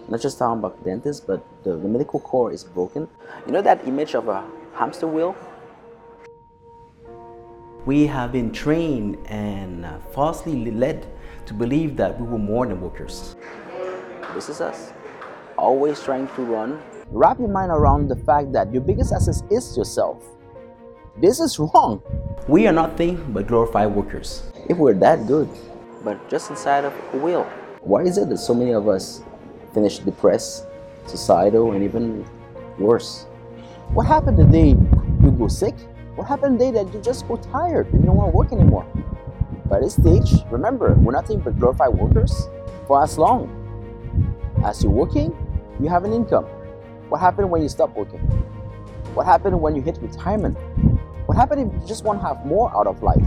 Not just talking about dentists, but the, the medical core is broken. You know that image of a hamster wheel? We have been trained and uh, falsely led to believe that we were more than workers. This is us, always trying to run. Wrap your mind around the fact that your biggest asset is yourself. This is wrong. We are nothing but glorified workers. If we're that good, but just inside of a wheel. Why is it that so many of us finish depressed, suicidal, and even worse? What happened the day you go sick? What happened the day that you just go tired and you don't want to work anymore? By this stage, remember, we're nothing but glorified workers for as long as you're working, you have an income. What happened when you stop working? What happened when you hit retirement? What happened if you just want to have more out of life?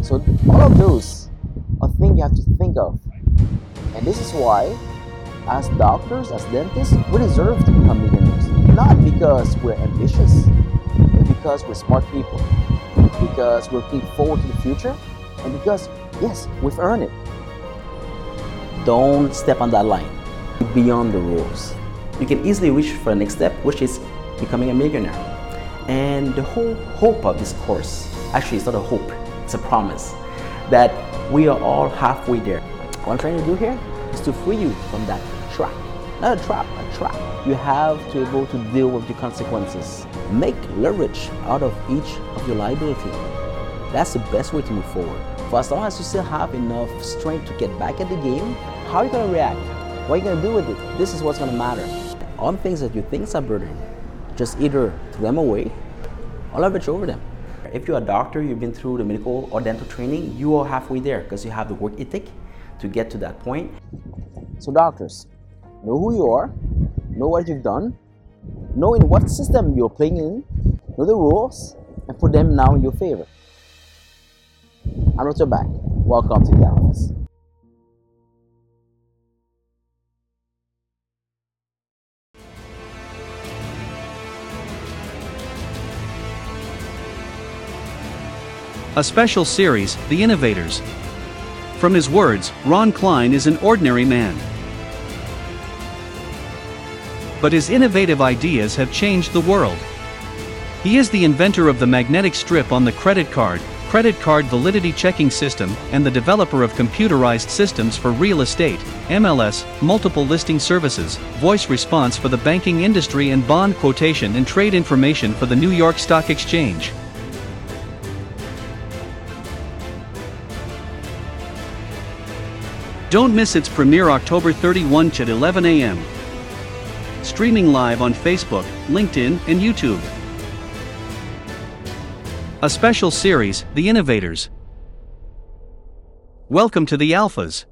So all of those are things you have to think of. And this is why, as doctors, as dentists, we deserve to become millionaires. Not because we're ambitious, because we're smart people. Because we're looking forward to the future, and because, yes, we've earned it. Don't step on that line. Beyond the rules. You can easily reach for the next step, which is becoming a millionaire. And the whole hope of this course, actually, it's not a hope, it's a promise that we are all halfway there. What I'm trying to do here is to free you from that trap. Not a trap, a trap. You have to be able to deal with the consequences. Make leverage out of each of your liability. That's the best way to move forward. For as long as you still have enough strength to get back at the game, how are you to react? What are you to do with it? This is what's to matter. All the things that you think are burden, just either throw them away or leverage over them. If you're a doctor, you've been through the medical or dental training, you are halfway there because you have the work ethic to get to that point. So, doctors, know who you are, know what you've done, know in what system you're playing in, know the rules, and put them now in your favor. I'm Dr. Bak. Welcome to the office. A special series, The Innovators. From his words, Ron Klein is an ordinary man. But his innovative ideas have changed the world. He is the inventor of the magnetic strip on the credit card, credit card validity checking system, and the developer of computerized systems for real estate, MLS, multiple listing services, voice response for the banking industry, and bond quotation and trade information for the New York Stock Exchange. Don't miss its premiere October 31 at 11 a.m. Streaming live on Facebook, LinkedIn, and YouTube. A special series, The Innovators. Welcome to the Alphas.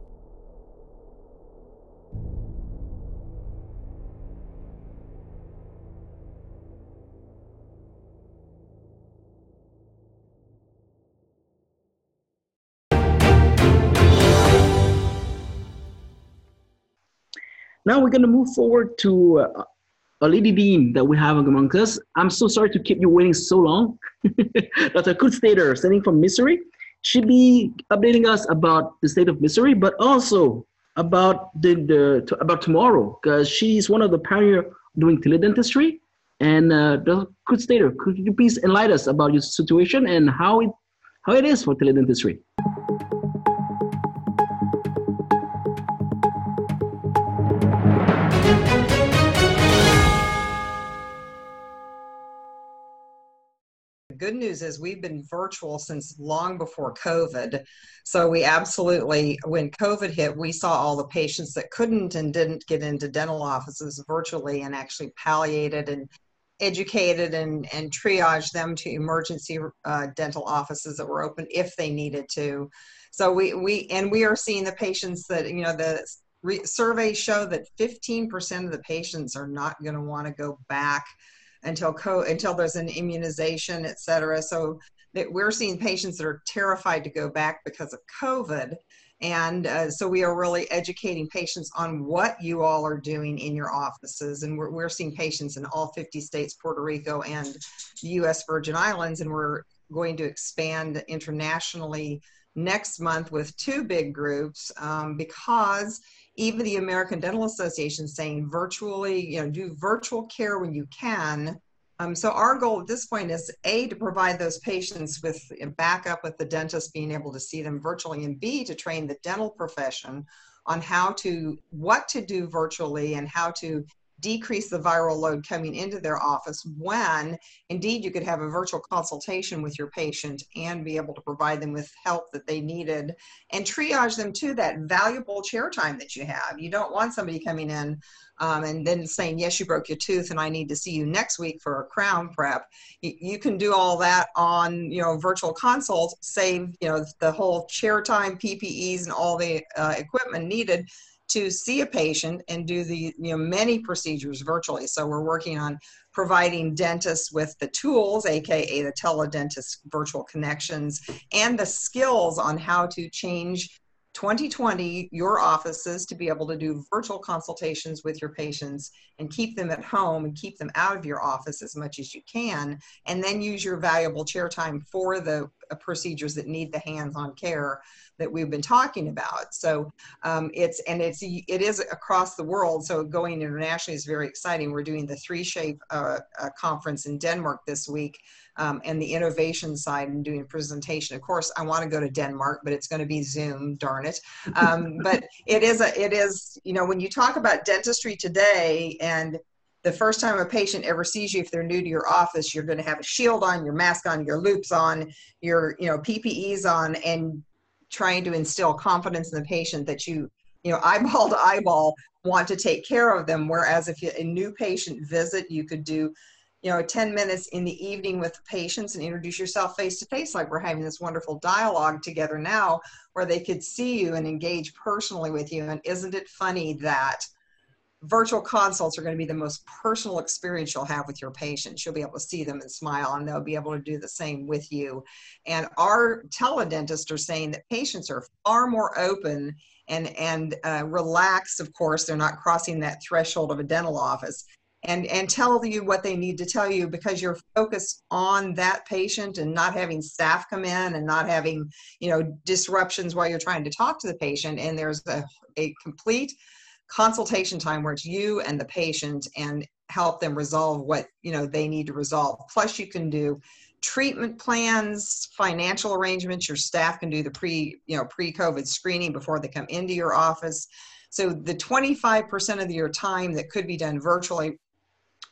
Now we're going to move forward to uh, a lady dean that we have among us. I'm so sorry to keep you waiting so long. Dr. Kundstater, standing from Missouri. She'll be updating us about the state of Missouri, but also about the, the about tomorrow, because she's one of the pioneer doing teledentistry. And uh, Dr. Kundstater, could you please enlighten us about your situation and how it how it is for teledentistry? Good news is we've been virtual since long before COVID. So we absolutely, when COVID hit, we saw all the patients that couldn't and didn't get into dental offices virtually and actually palliated and educated and, and triaged them to emergency uh, dental offices that were open if they needed to. So we, we, and we are seeing the patients that, you know, the re- surveys show that 15% of the patients are not going to want to go back until co- until there's an immunization, et cetera. So that we're seeing patients that are terrified to go back because of COVID. And uh, so we are really educating patients on what you all are doing in your offices. And we're, we're seeing patients in all 50 states, Puerto Rico, and the US Virgin Islands. And we're going to expand internationally next month with two big groups um, because even the American Dental Association saying virtually, you know, do virtual care when you can, Um, so our goal at this point is A, to provide those patients with backup with the dentist being able to see them virtually, and B, to train the dental profession on how to, what to do virtually and how to decrease the viral load coming into their office when indeed you could have a virtual consultation with your patient and be able to provide them with help that they needed and triage them to that valuable chair time that you have. You don't want somebody coming in um, and then saying, yes, you broke your tooth and I need to see you next week for a crown prep. You, you can do all that on, you know, virtual consults, save, you know, the whole chair time, PPEs and all the uh, equipment needed to see a patient and do the you know many procedures virtually. So we're working on providing dentists with the tools, aka the teledentist virtual connections, and the skills on how to change 2020 your offices to be able to do virtual consultations with your patients and keep them at home and keep them out of your office as much as you can and then use your valuable chair time for the procedures that need the hands-on care that we've been talking about so um, it's and it's it is across the world so going internationally is very exciting we're doing the 3Shape uh, uh, conference in denmark this week um, and the innovation side and doing a presentation. Of course, I want to go to Denmark, but it's going to be Zoom, darn it. Um, but it is a, it is, you know, when you talk about dentistry today and the first time a patient ever sees you, if they're new to your office, you're going to have a shield on, your mask on, your loupes on, your, you know, PPEs on, and trying to instill confidence in the patient that you, you know, eyeball to eyeball want to take care of them. Whereas if you, a new patient visit, you could do you know 10 minutes in the evening with patients and introduce yourself face to face like we're having this wonderful dialogue together now where they could see you and engage personally with you and isn't it funny that virtual consults are going to be the most personal experience you'll have with your patients. You'll be able to see them and smile and they'll be able to do the same with you. And our teledentists are saying that patients are far more open and and uh, relaxed of course. They're not crossing that threshold of a dental office. And and tell you what they need to tell you because you're focused on that patient and not having staff come in and not having you know disruptions while you're trying to talk to the patient. And there's a, a complete consultation time where it's you and the patient and help them resolve what you know they need to resolve. Plus you can do treatment plans financial arrangements. Your staff can do the pre you know pre-covid screening before they come into your office. So the 25% of your time that could be done virtually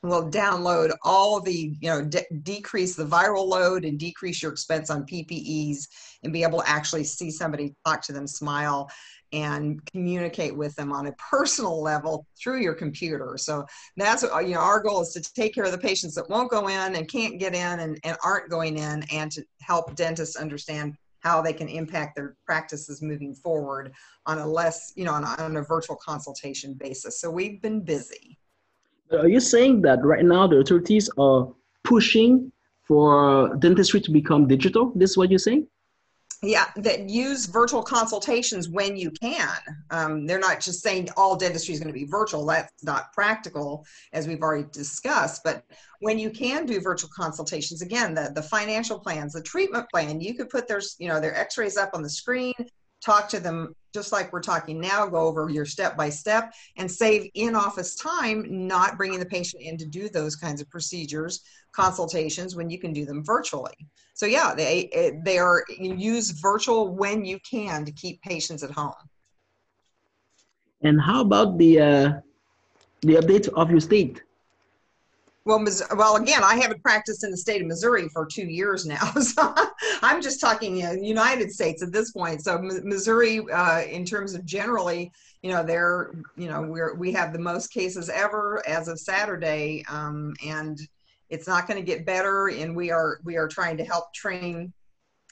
will download all the, you know, de- decrease the viral load and decrease your expense on PPEs and be able to actually see somebody, talk to them, smile, and communicate with them on a personal level through your computer. So that's, uh, you know, our goal is to take care of the patients that won't go in and can't get in and, and aren't going in and to help dentists understand how they can impact their practices moving forward on a less, you know, on a, on a virtual consultation basis. So we've been busy. Are you saying that right now the authorities are pushing for dentistry to become digital? This is what you're saying? Yeah, that use virtual consultations when you can. Um, they're not just saying all dentistry is going to be virtual. That's not practical, as we've already discussed. But when you can do virtual consultations, again, the, the financial plans, the treatment plan, you could put their, you know, their x-rays up on the screen, talk to them just like we're talking now, go over your step by step and save in office time, not bringing the patient in to do those kinds of procedures, consultations when you can do them virtually. So yeah, they they are use virtual when you can to keep patients at home. And how about the uh, the update of your state? Well, well, again, I haven't practiced in the state of Missouri for two years now, so I'm just talking you know, United States at this point. So Missouri, uh, in terms of generally, you know, they're, you know, we're we have the most cases ever as of Saturday, um, and it's not going to get better. And we are we are trying to help train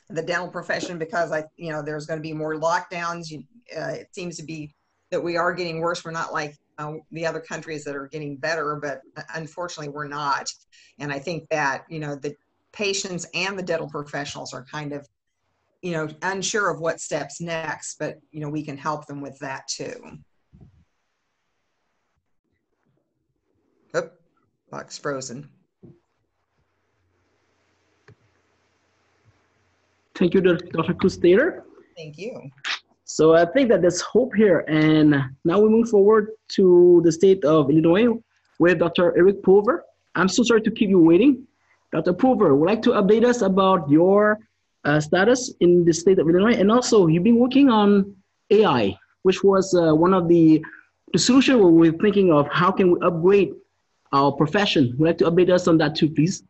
the dental profession because I, you know, there's going to be more lockdowns. You, uh, it seems to be that we are getting worse. We're not like uh, the other countries that are getting better, but unfortunately we're not. And I think that, you know, the patients and the dental professionals are kind of, you know, unsure of what steps next, but, you know, we can help them with that too. Oh, box frozen. Thank you, Dr. Kundstater. Thank you. So I think that there's hope here. And now we move forward to the state of Illinois with Dr. Eric Pulver. I'm so sorry to keep you waiting. Dr. Pulver, would like to update us about your uh, status in the state of Illinois, and also you've been working on AI, which was uh, one of the the solution we're thinking of. How can we upgrade our profession? Would like to update us on that too, please?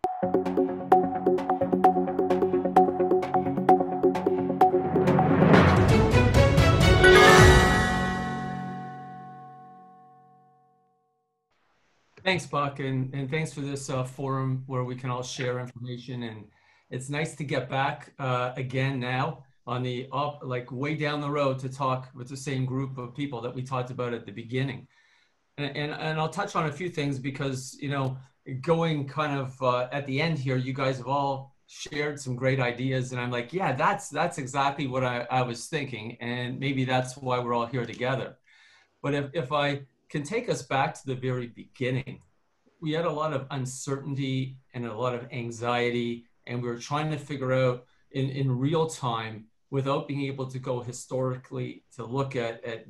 Thanks, Bak, and, and thanks for this uh, forum where we can all share information. And it's nice to get back uh, again now on the up, like way down the road to talk with the same group of people that we talked about at the beginning. And, and, and I'll touch on a few things because, you know, going kind of uh, at the end here, you guys have all shared some great ideas. And I'm like, yeah, that's, that's exactly what I, I was thinking. And maybe that's why we're all here together. But if, if I can take us back to the very beginning. We had a lot of uncertainty and a lot of anxiety, and we were trying to figure out in, in real time without being able to go historically to look at, at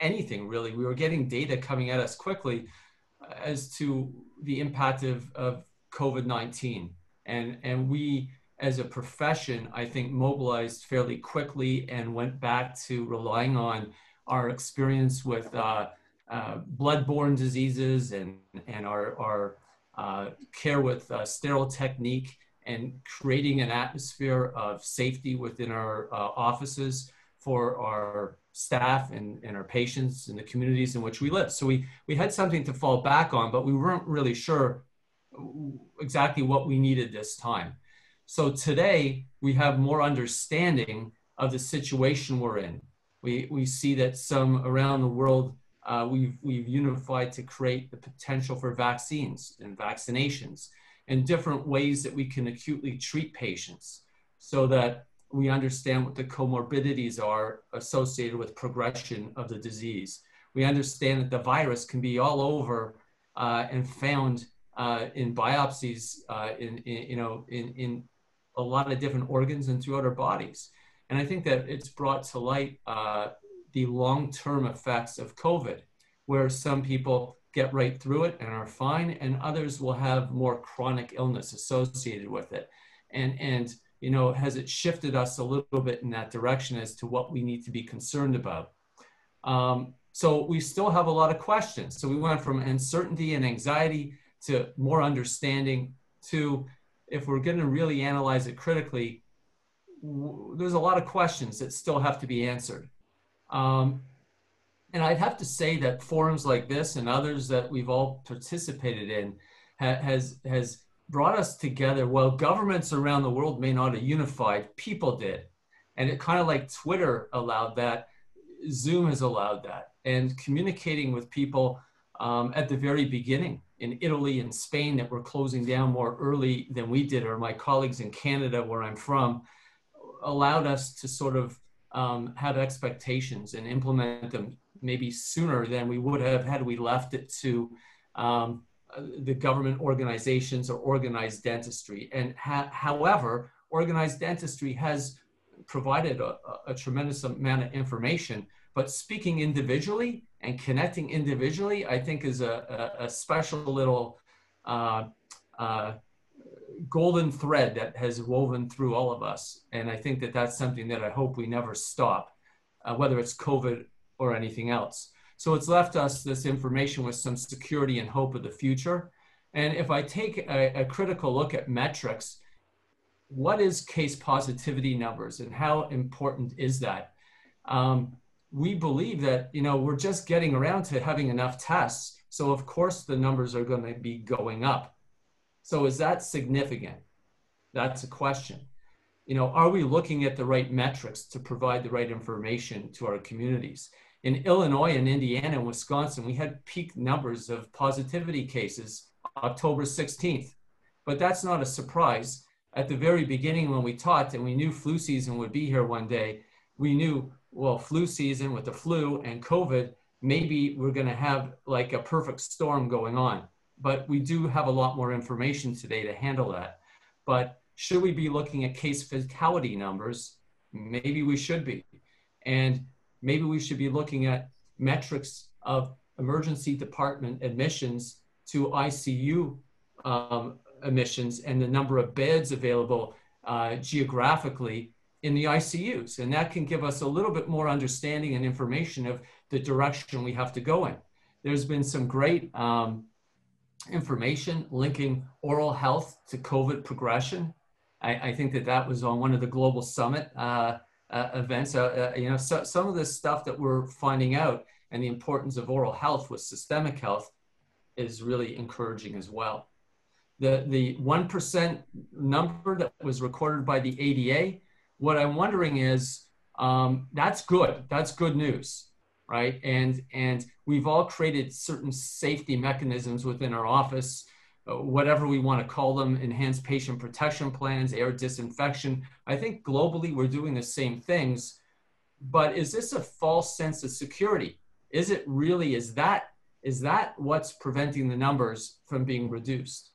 anything really. We were getting data coming at us quickly as to the impact of, of COVID 19. And, and we, as a profession, I think mobilized fairly quickly and went back to relying on our experience with uh, uh, bloodborne diseases and, and our, our uh, care with uh, sterile technique and creating an atmosphere of safety within our uh, offices for our staff and, and our patients and the communities in which we live. So we, we had something to fall back on, but we weren't really sure exactly what we needed this time. So today we have more understanding of the situation we're in. We, we see that some around the world uh, we've, we've unified to create the potential for vaccines and vaccinations and different ways that we can acutely treat patients so that we understand what the comorbidities are associated with progression of the disease. We understand that the virus can be all over uh, and found uh, in biopsies, uh, in, in, you know, in, in a lot of different organs and throughout our bodies. And I think that it's brought to light the long-term effects of COVID, where some people get right through it and are fine, and others will have more chronic illness associated with it. And, and you know, has it shifted us a little bit in that direction as to what we need to be concerned about? Um, so we still have a lot of questions. So we went from uncertainty and anxiety to more understanding to if we're going to really analyze it critically, there's a lot of questions that still have to be answered. Um, and I'd have to say that forums like this and others that we've all participated in ha has has brought us together. While governments around the world may not have unified, people did, and it kind of like Twitter allowed that, Zoom has allowed that, and communicating with people um, at the very beginning in Italy and Spain that were closing down more early than we did, or my colleagues in Canada, where I'm from, allowed us to sort of um, have expectations and implement them maybe sooner than we would have had we left it to um, the government organizations or organized dentistry. And ha- however, organized dentistry has provided a, a, tremendous amount of information, but speaking individually and connecting individually, I think is a, a, a special little uh, uh, golden thread that has woven through all of us. And I think that that's something that I hope we never stop, uh, whether it's COVID or anything else. So it's left us this information with some security and hope of the future. And if I take a, a critical look at metrics, what is case positivity numbers and how important is that? Um, we believe that you know we're just getting around to having enough tests so of course the numbers are going to be going up so is that significant? That's a question. You know, are we looking at the right metrics to provide the right information to our communities? In Illinois and Indiana and Wisconsin, we had peak numbers of positivity cases October 16th. But that's not a surprise. At the very beginning, when we taught and we knew flu season would be here one day, we knew, well, flu season with the flu and COVID, maybe we're going to have like a perfect storm going on but we do have a lot more information today to handle that. But should we be looking at case fatality numbers? Maybe we should be. And maybe we should be looking at metrics of emergency department admissions to ICU um, emissions and the number of beds available uh, geographically in the ICUs. And that can give us a little bit more understanding and information of the direction we have to go in. There's been some great um, information linking oral health to COVID progression. I, I, think that that was on one of the global summit uh, uh, events. Uh, uh, you know, so, some of the stuff that we're finding out and the importance of oral health with systemic health is really encouraging as well. The the one percent number that was recorded by the ADA. What I'm wondering is um, that's good. That's good news right? And and we've all created certain safety mechanisms within our office, uh, whatever we want to call them, enhanced patient protection plans, air disinfection. I think globally we're doing the same things, but is this a false sense of security? Is it really is that is that what's preventing the numbers from being reduced?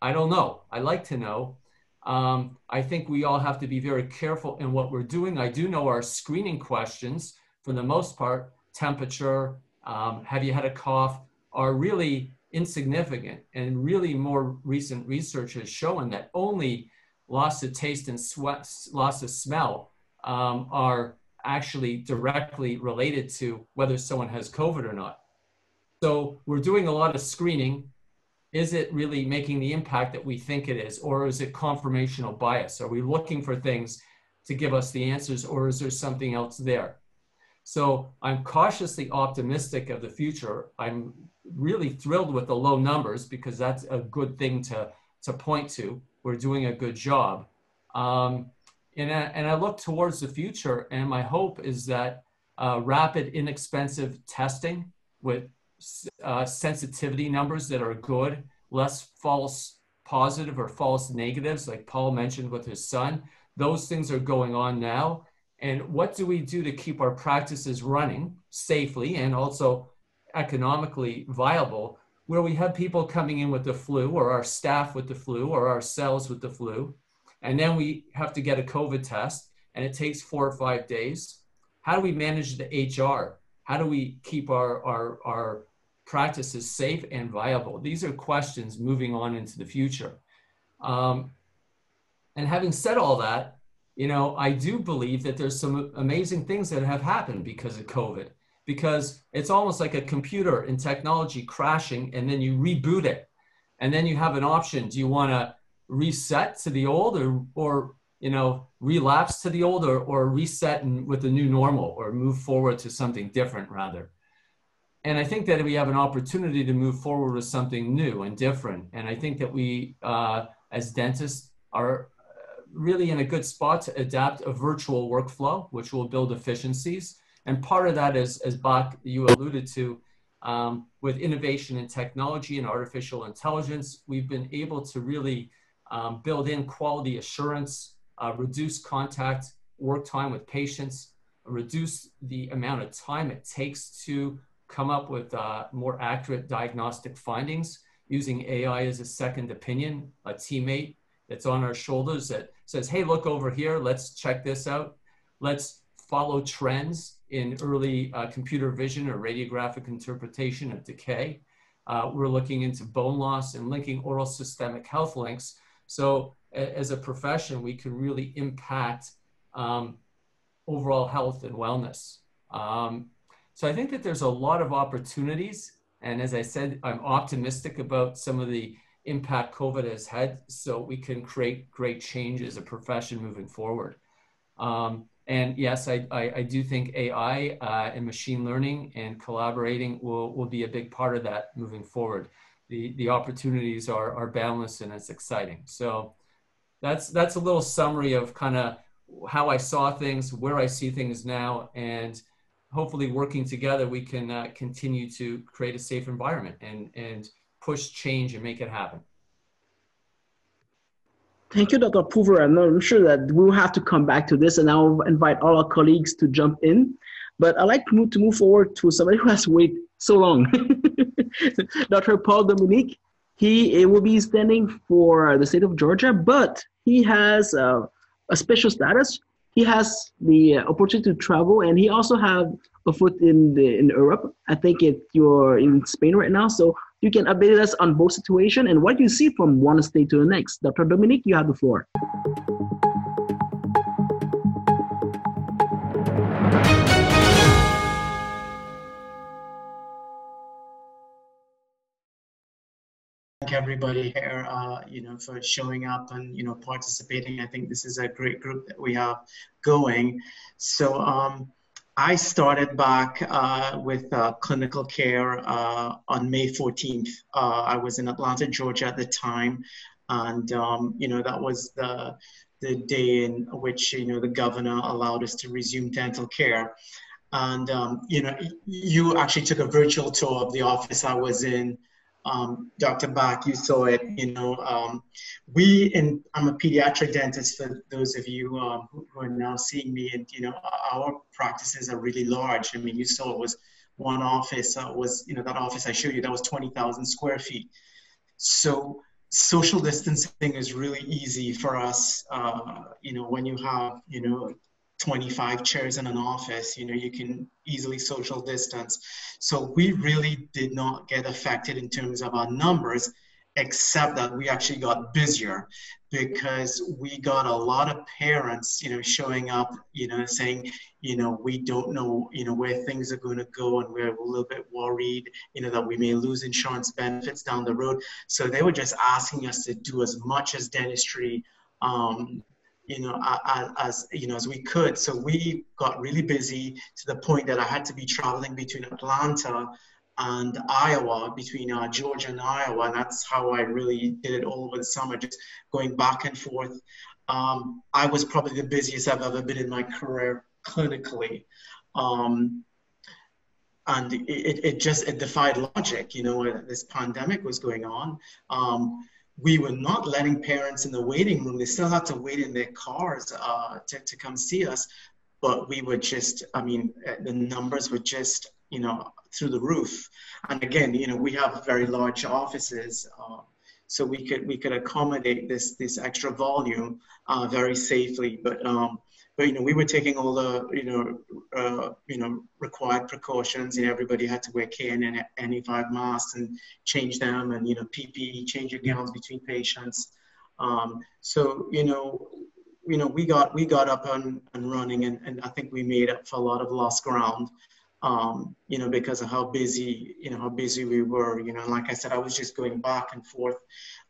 I don't know. I like to know. Um, I think we all have to be very careful in what we're doing. I do know our screening questions, for the most part, temperature, um, have you had a cough, are really insignificant. And really more recent research has shown that only loss of taste and sweat, loss of smell um, are actually directly related to whether someone has COVID or not. So we're doing a lot of screening. Is it really making the impact that we think it is, or is it confirmational bias? Are we looking for things to give us the answers, or is there something else there? So I'm cautiously optimistic of the future. I'm really thrilled with the low numbers because that's a good thing to, to point to. We're doing a good job. Um, and, I, and I look towards the future, and my hope is that uh, rapid, inexpensive testing with uh, sensitivity numbers that are good, less false positive or false negatives, like Paul mentioned with his son, those things are going on now. And what do we do to keep our practices running safely and also economically viable where we have people coming in with the flu or our staff with the flu or our cells with the flu, and then we have to get a COVID test and it takes four or five days? How do we manage the HR? How do we keep our, our, our practices safe and viable? These are questions moving on into the future. Um, and having said all that, you know, I do believe that there's some amazing things that have happened because of COVID, because it's almost like a computer and technology crashing and then you reboot it. And then you have an option. Do you want to reset to the old or, or you know, relapse to the old or, or reset with the new normal or move forward to something different rather? And I think that we have an opportunity to move forward with something new and different. And I think that we, uh, as dentists, are really in a good spot to adapt a virtual workflow, which will build efficiencies. And part of that is, as Bak, you alluded to, um, with innovation in technology and artificial intelligence, we've been able to really um, build in quality assurance, uh, reduce contact work time with patients, reduce the amount of time it takes to come up with uh, more accurate diagnostic findings using AI as a second opinion, a teammate that's on our shoulders that says, hey, look over here, let's check this out. Let's follow trends in early uh, computer vision or radiographic interpretation of decay. Uh, we're looking into bone loss and linking oral systemic health links. So as a profession, we can really impact um, overall health and wellness. Um, so I think that there's a lot of opportunities. And as I said, I'm optimistic about some of the impact COVID has had so we can create great change as a profession moving forward. Um, and yes, I, I, I, do think AI uh, and machine learning and collaborating will, will be a big part of that moving forward. The, the opportunities are, are boundless and it's exciting. So that's, that's a little summary of kind of how I saw things, where I see things now, and hopefully working together, we can uh, continue to create a safe environment and, and push change and make it happen. Thank you, Dr. Pulver. I'm sure that we'll have to come back to this, and I'll invite all our colleagues to jump in. But I'd like to move, to move forward to somebody who has waited so long. Dr. Paul Dominique, he will be standing for the state of Georgia, but he has uh, a special status. He has the opportunity to travel, and he also have a foot in the, in Europe. I think it, you're in Spain right now. So You can update us on both situation and what you see from one state to the next. Dr. Dominique, you have the floor. thank everybody here, uh, you know, for showing up and you know participating. I think this is a great group that we have going. So um, I started back uh, with uh, clinical care uh, on May 14th. Uh, I was in Atlanta, Georgia at the time, and um, you know that was the the day in which you know the governor allowed us to resume dental care. And um, you know, you actually took a virtual tour of the office I was in um, Dr. Bak, you saw it, you know, um, we, and I'm a pediatric dentist for those of you um, who, who, are now seeing me and, you know, our practices are really large. I mean, you saw it was one office, uh, was, you know, that office I showed you, that was 20,000 square feet. So social distancing is really easy for us, uh, you know, when you have, you know, 25 chairs in an office, you know, you can easily social distance. So we really did not get affected in terms of our numbers, except that we actually got busier because we got a lot of parents, you know, showing up, you know, saying, you know, we don't know, you know, where things are going to go and we're a little bit worried, you know, that we may lose insurance benefits down the road. So they were just asking us to do as much as dentistry um, you know, as, as, you know, as we could. So we got really busy to the point that I had to be traveling between Atlanta and Iowa, between uh, Georgia and Iowa, and that's how I really did it all over the summer, just going back and forth. Um, I was probably the busiest I've ever been in my career clinically. Um, and it, it just it defied logic you know this pandemic was going on um, we were not letting parents in the waiting room. They still had to wait in their cars uh, to, to come see us. But we were just, I mean, uh, the numbers were just, you know, through the roof. And again, you know, we have very large offices. Uh, so we could we could accommodate this this extra volume uh, very safely. But um, but you know we were taking all the you know uh, you know required precautions. Know everybody had to wear KN95 masks and change them, and you know PPE, change your gowns between patients. Um, so you know you know we got we got up and, and running, and, and I think we made up for a lot of lost ground um, you know, because of how busy, you know, how busy we were, you know, like I said, I was just going back and forth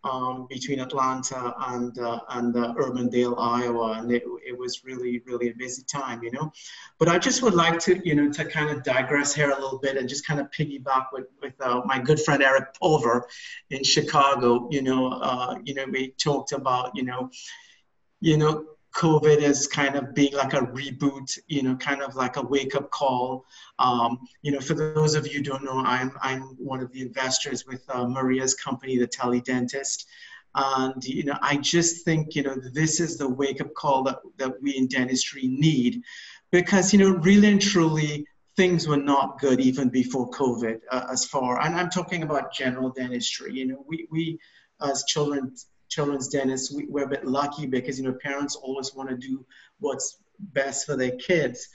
um, between Atlanta and, uh, and uh, Urbandale, Iowa, and it, it was really, really a busy time, you know. But I just would like to, you know, to kind of digress here a little bit and just kind of piggyback with, with uh, my good friend Eric Pulver in Chicago, you know, uh, you know, we talked about, you know, you know, COVID is kind of being like a reboot, you know, kind of like a wake up call. Um, you know, for those of you don't know, I'm, I'm one of the investors with uh, Maria's company, the Teledentist. And, you know, I just think, you know, this is the wake up call that, that we in dentistry need because, you know, really and truly, things were not good even before COVID uh, as far, and I'm talking about general dentistry. You know, we, we as children children's dentists, we, we're a bit lucky because, you know, parents always want to do what's best for their kids.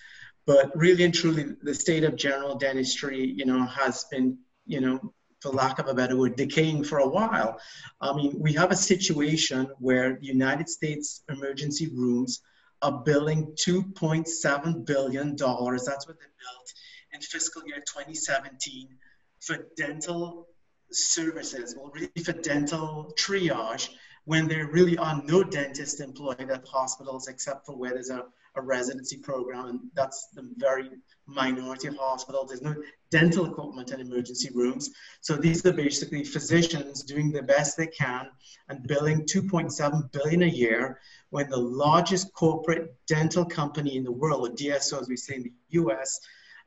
But really and truly, the state of general dentistry, you know, has been, you know, for lack of a better word, decaying for a while. I mean, we have a situation where United States emergency rooms are billing $2.7 billion. That's what they built in fiscal year 2017 for dental services, well, really for dental triage, when there really are no dentists employed at hospitals except for where there's a, a residency program, and that's the very minority of hospitals. There's no dental equipment in emergency rooms. So these are basically physicians doing the best they can and billing 2.7 billion a year when the largest corporate dental company in the world, or DSO as we say in the US,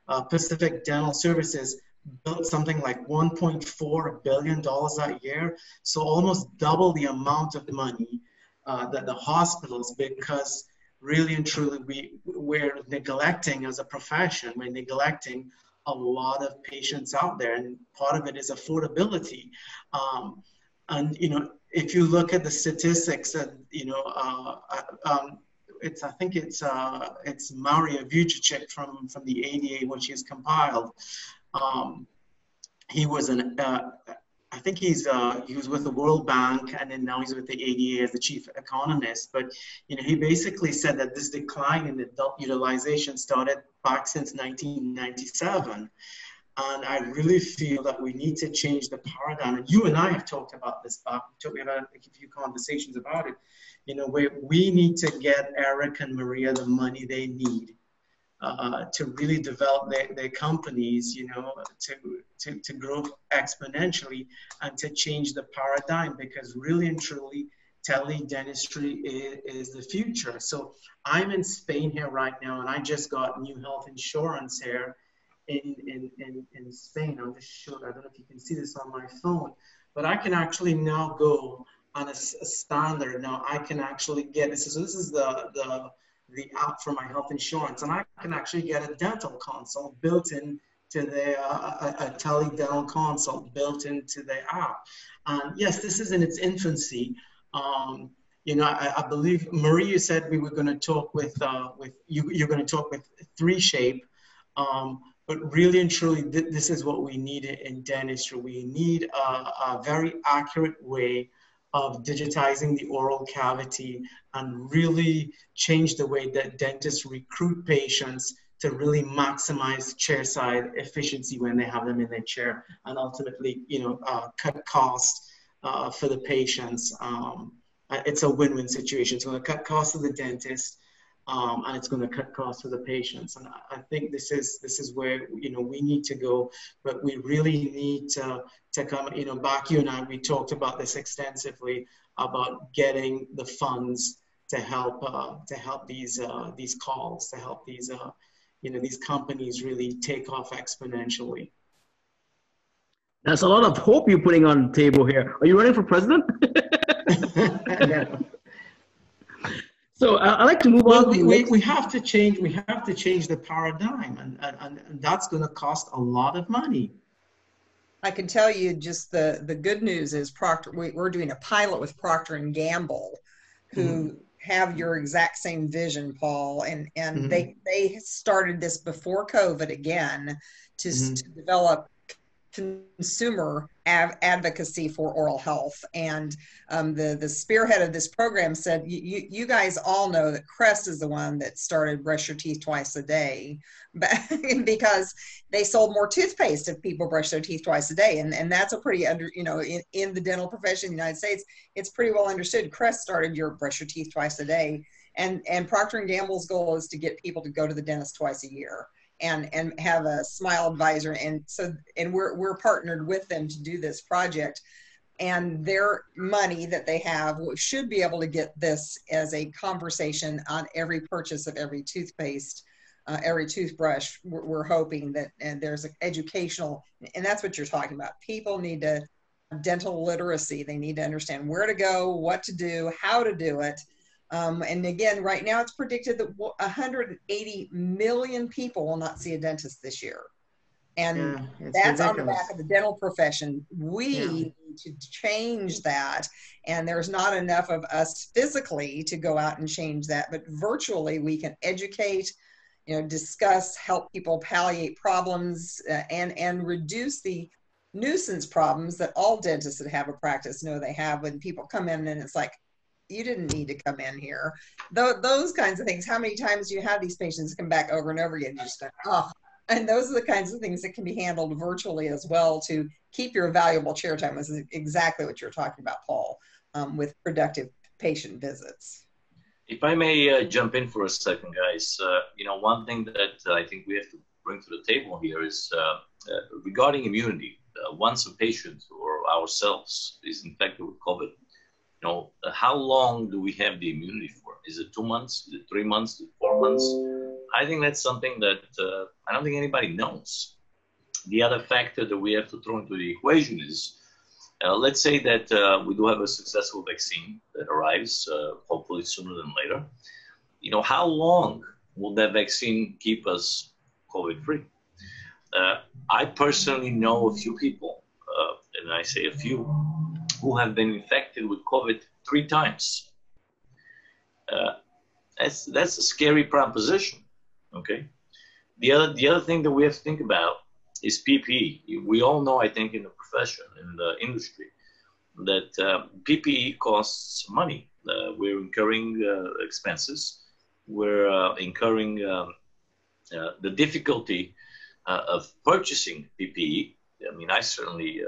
uh, Pacific Dental Services, built something like 1.4 billion dollars that year. So almost double the amount of money uh, that the hospitals because really and truly we we're neglecting as a profession we're neglecting a lot of patients out there and part of it is affordability. Um, and you know if you look at the statistics that you know uh, uh um, it's I think it's uh, it's Marko Vujicic from from the ADA when she's compiled um, he was an uh, I think he's uh, he was with the World Bank and then now he's with the ADA as the chief economist. But you know, he basically said that this decline in adult utilization started back since 1997. And I really feel that we need to change the paradigm. And you and I have talked about this back. We had a few conversations about it. You know, where we need to get Eric and Maria the money they need uh, to really develop their, their companies, you know, to, to, to grow exponentially and to change the paradigm because really and truly, tele-dentistry is, is the future. So I'm in Spain here right now and I just got new health insurance here in, in, in, in Spain. I'll just show, I don't know if you can see this on my phone, but I can actually now go on a, a standard. Now I can actually get this. So this is the, the, the app for my health insurance, and I can actually get a dental consult built in to the uh, a, a tele-dental consult built into the app. And yes, this is in its infancy. Um, you know, I, I, believe Maria said we were going to talk with uh, with you. You're going to talk with 3Shape, um, but really and truly, th- this is what we need in dentistry. We need a, a very accurate way of digitizing the oral cavity and really change the way that dentists recruit patients to really maximize chairside efficiency when they have them in their chair and ultimately, you know, uh, cut costs uh, for the patients. Um, it's a win-win situation. It's going to cut costs of the dentist, um, and it's going to cut costs for the patients. And I think this is this is where you know we need to go, but we really need to to come. You know, Bak you and I we talked about this extensively about getting the funds to help uh, to help these uh, these calls to help these uh, you know these companies really take off exponentially. That's a lot of hope you're putting on the table here. Are you running for president? So uh, I like to move well, on. We, we, we, have to change. We have to change the paradigm, and, and, and that's going to cost a lot of money. I can tell you just the the good news is Procter. We, are doing a pilot with Procter and Gamble, who mm-hmm. have your exact same vision, Paul, and and mm-hmm. they they started this before COVID again to, mm-hmm. to develop consumer av- advocacy for oral health. And um, the, the spearhead of this program said, you, you guys all know that Crest is the one that started brush your teeth twice a day because they sold more toothpaste if people brush their teeth twice a day. And, and that's a pretty under, you know, in, in the dental profession in the United States, it's pretty well understood. Crest started your brush your teeth twice a day. And, and Procter and Gamble's goal is to get people to go to the dentist twice a year and and have a smile advisor. And so and we're we're partnered with them to do this project. And their money that they have should be able to get this as a conversation on every purchase of every toothpaste uh, every toothbrush. We're, we're hoping that and there's an educational and that's what you're talking about. People need to dental literacy. They need to understand where to go what to do how to do it um, and again, right now it's predicted that 180 million people will not see a dentist this year. And yeah, that's ridiculous. on the back of the dental profession. We yeah. need to change that. And there's not enough of us physically to go out and change that, but virtually we can educate, you know, discuss, help people palliate problems uh, and, and reduce the nuisance problems that all dentists that have a practice know they have when people come in and it's like, you didn't need to come in here. Th- those kinds of things. How many times do you have these patients come back over and over again? You just go, oh. And those are the kinds of things that can be handled virtually as well to keep your valuable chair time. This is exactly what you're talking about, Paul, um, with productive patient visits. If I may uh, jump in for a second, guys, uh, you know, one thing that uh, I think we have to bring to the table here is uh, uh, regarding immunity. Uh, once a patient or ourselves is infected with COVID, you know, how long do we have the immunity for? Is it two months? Is it three months? Four months? I think that's something that uh, I don't think anybody knows. The other factor that we have to throw into the equation is, uh, let's say that uh, we do have a successful vaccine that arrives, uh, hopefully sooner than later. You know, how long will that vaccine keep us COVID-free? Uh, I personally know a few people, uh, and I say a few, who have been infected with COVID three times. Uh, that's that's a scary proposition. Okay. The other the other thing that we have to think about is PPE. We all know, I think, in the profession, in the industry, that uh, PPE costs money. Uh, we're incurring uh, expenses. We're uh, incurring um, uh, the difficulty uh, of purchasing PPE. I mean, I certainly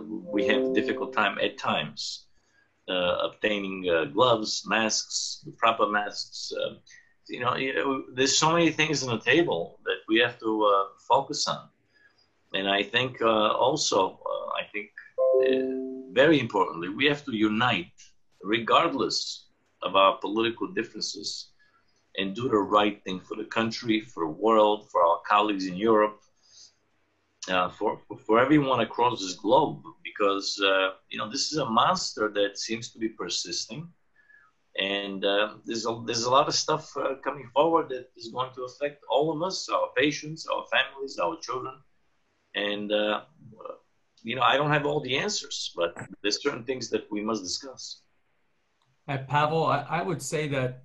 we have a difficult time at times obtaining gloves, masks, proper masks. Um, you know, you know, there's so many things on the table that we have to uh, focus on. And I think uh, also, uh, I think uh, very importantly, we have to unite regardless of our political differences and do the right thing for the country, for the world, for our colleagues in Europe, uh, for, for everyone across this globe, because, uh, you know, this is a monster that seems to be persisting and uh, there's a there's a lot of stuff uh, coming forward that is going to affect all of us, our patients, our families, our children, and uh, you know I don't have all the answers, but there's certain things that we must discuss. Pavel, I, I would say that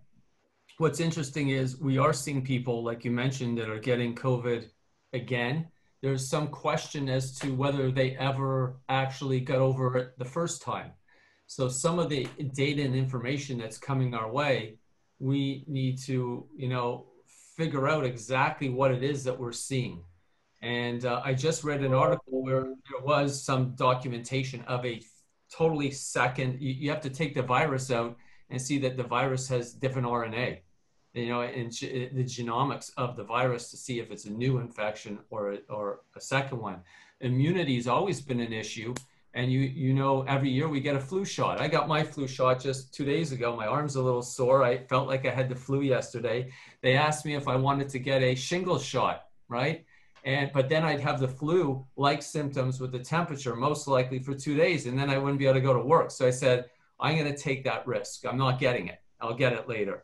what's interesting is we are seeing people, like you mentioned, that are getting COVID again. There's some question as to whether they ever actually got over it the first time. So some of the data and information that's coming our way, we need to, you know, figure out exactly what it is that we're seeing. And uh, I just read an article where there was some documentation of a totally second, you, you have to take the virus out and see that the virus has different RNA, you know, and the genomics of the virus to see if it's a new infection or, or a second one. Immunity has always been an issue and you you know every year we get a flu shot. I got my flu shot just two days ago. My arm's a little sore. I felt like i had the flu yesterday. They asked me if i wanted to get a shingle shot right? And but then i'd have the flu like symptoms with the temperature most likely for two days and then i wouldn't be able to go to work. So i said i'm going to take that risk. I'm not getting it. I'll get it later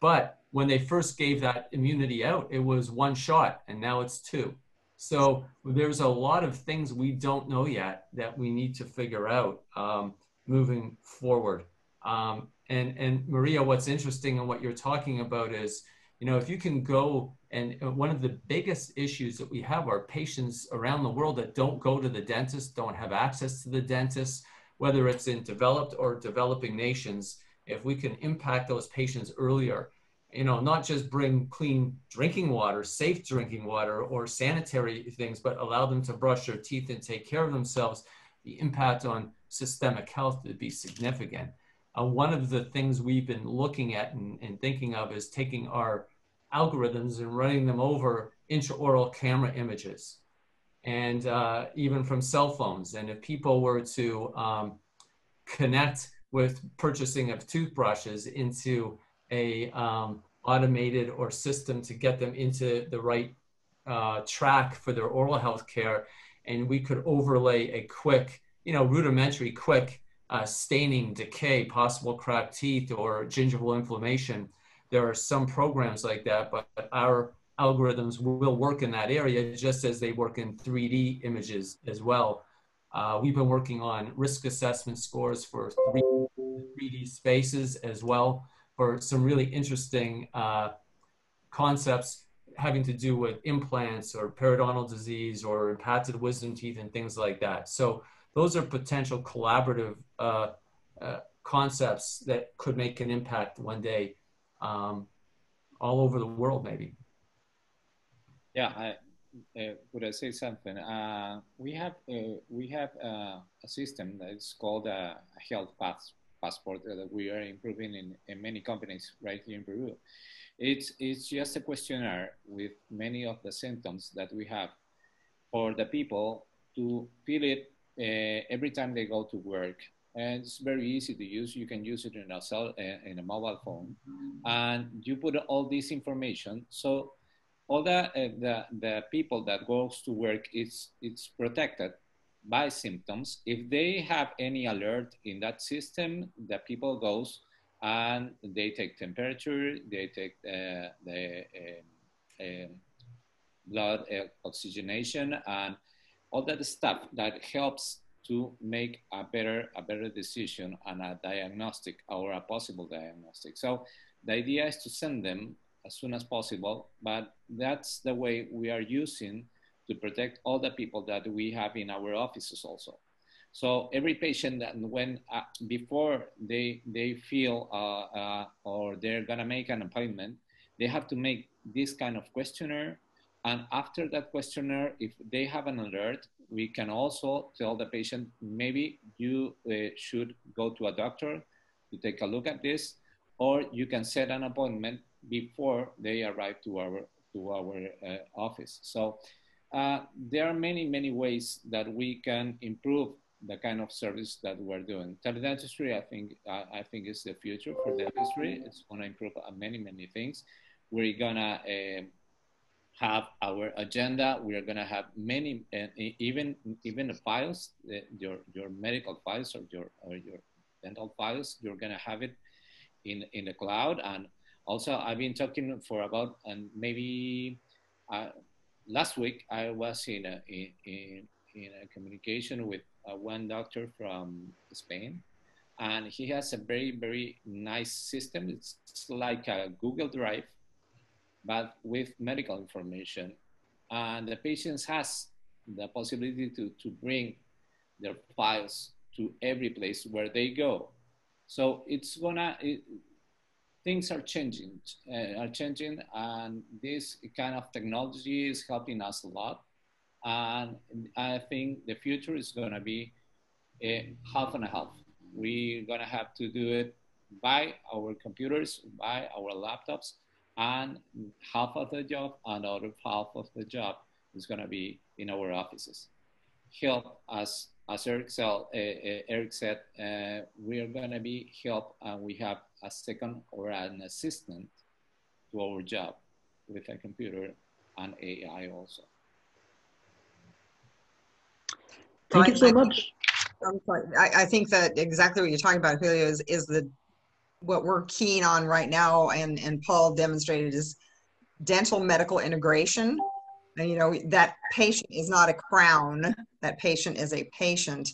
but when they first gave that immunity out it was one shot and now it's two so there's a lot of things we don't know yet that we need to figure out um, moving forward. Um, and, and Maria, what's interesting and what you're talking about is, you know, if you can go and one of the biggest issues that we have are patients around the world that don't go to the dentist, don't have access to the dentist, whether it's in developed or developing nations. If we can impact those patients earlier, you know, not just bring clean drinking water, safe drinking water, or sanitary things, but allow them to brush their teeth and take care of themselves, the impact on systemic health would be significant. Uh, one of the things we've been looking at and, and, thinking of is taking our algorithms and running them over intraoral camera images and uh, even from cell phones. And if people were to um, connect with purchasing of toothbrushes into a um, automated or system to get them into the right uh, track for their oral health care. And we could overlay a quick, you know, rudimentary, quick uh, staining, decay, possible cracked teeth, or gingival inflammation. There are some programs like that, but our algorithms will work in that area just as they work in 3D images as well. Uh, we've been working on risk assessment scores for 3D spaces as well for some really interesting uh, concepts having to do with implants or periodontal disease or impacted wisdom teeth and things like that. So those are potential collaborative uh, uh, concepts that could make an impact one day um, all over the world, maybe. Yeah, I, uh, would I say something? Uh, we have uh, we have uh, a system that is called a health path passport that we are improving in, in many companies right here in Peru. It's, it's just a questionnaire with many of the symptoms that we have for the people to fill it uh, every time they go to work. And it's very easy to use. You can use it in a cell, uh, in a mobile phone, and you put all this information. So all the, uh, the, the people that goes to work, is it's protected by symptoms. If they have any alert in that system, the people goes and they take temperature, they take uh, the uh, uh, blood uh, oxygenation and all that stuff that helps to make a better a better decision and a diagnostic or a possible diagnostic. So the idea is to send them as soon as possible, but that's the way we are using to protect all the people that we have in our offices also. So every patient that when uh, before they they feel uh, uh, or they're gonna make an appointment, they have to make this kind of questionnaire. And after that questionnaire, if they have an alert, we can also tell the patient maybe you uh, should go to a doctor to take a look at this, or you can set an appointment before they arrive to our to our uh, office. So. Uh, there are many, many ways that we can improve the kind of service that we're doing. Teledentistry, I think, uh, I think is the future for dentistry. It's going to improve many, many things. We're gonna uh, have our agenda. We are gonna have many, uh, even even the files, your your medical files or your or your dental files. You're gonna have it in in the cloud. And also, I've been talking for about and maybe uh, last week I was in a in, in a communication with uh, one doctor from Spain, and he has a very, very nice system. It's like a Google Drive, but with medical information. And the patients has the possibility to, to bring their files to every place where they go. So it's gonna, it, things are changing, uh, are changing, and this kind of technology is helping us a lot. And I think the future is going to be a half and a half. We're going to have to do it by our computers, by our laptops, and half of the job and other half of the job is going to be in our offices. Help us, as Eric, said, uh, uh, Eric said, uh, we are going to be help, and we have a second or an assistant to our job with a computer and AI also. Thank you so much. I, I think that exactly what you're talking about, Julio, is, is the what we're keen on right now, and, and Paul demonstrated is dental medical integration. And, you know, that patient is not a crown, that patient is a patient.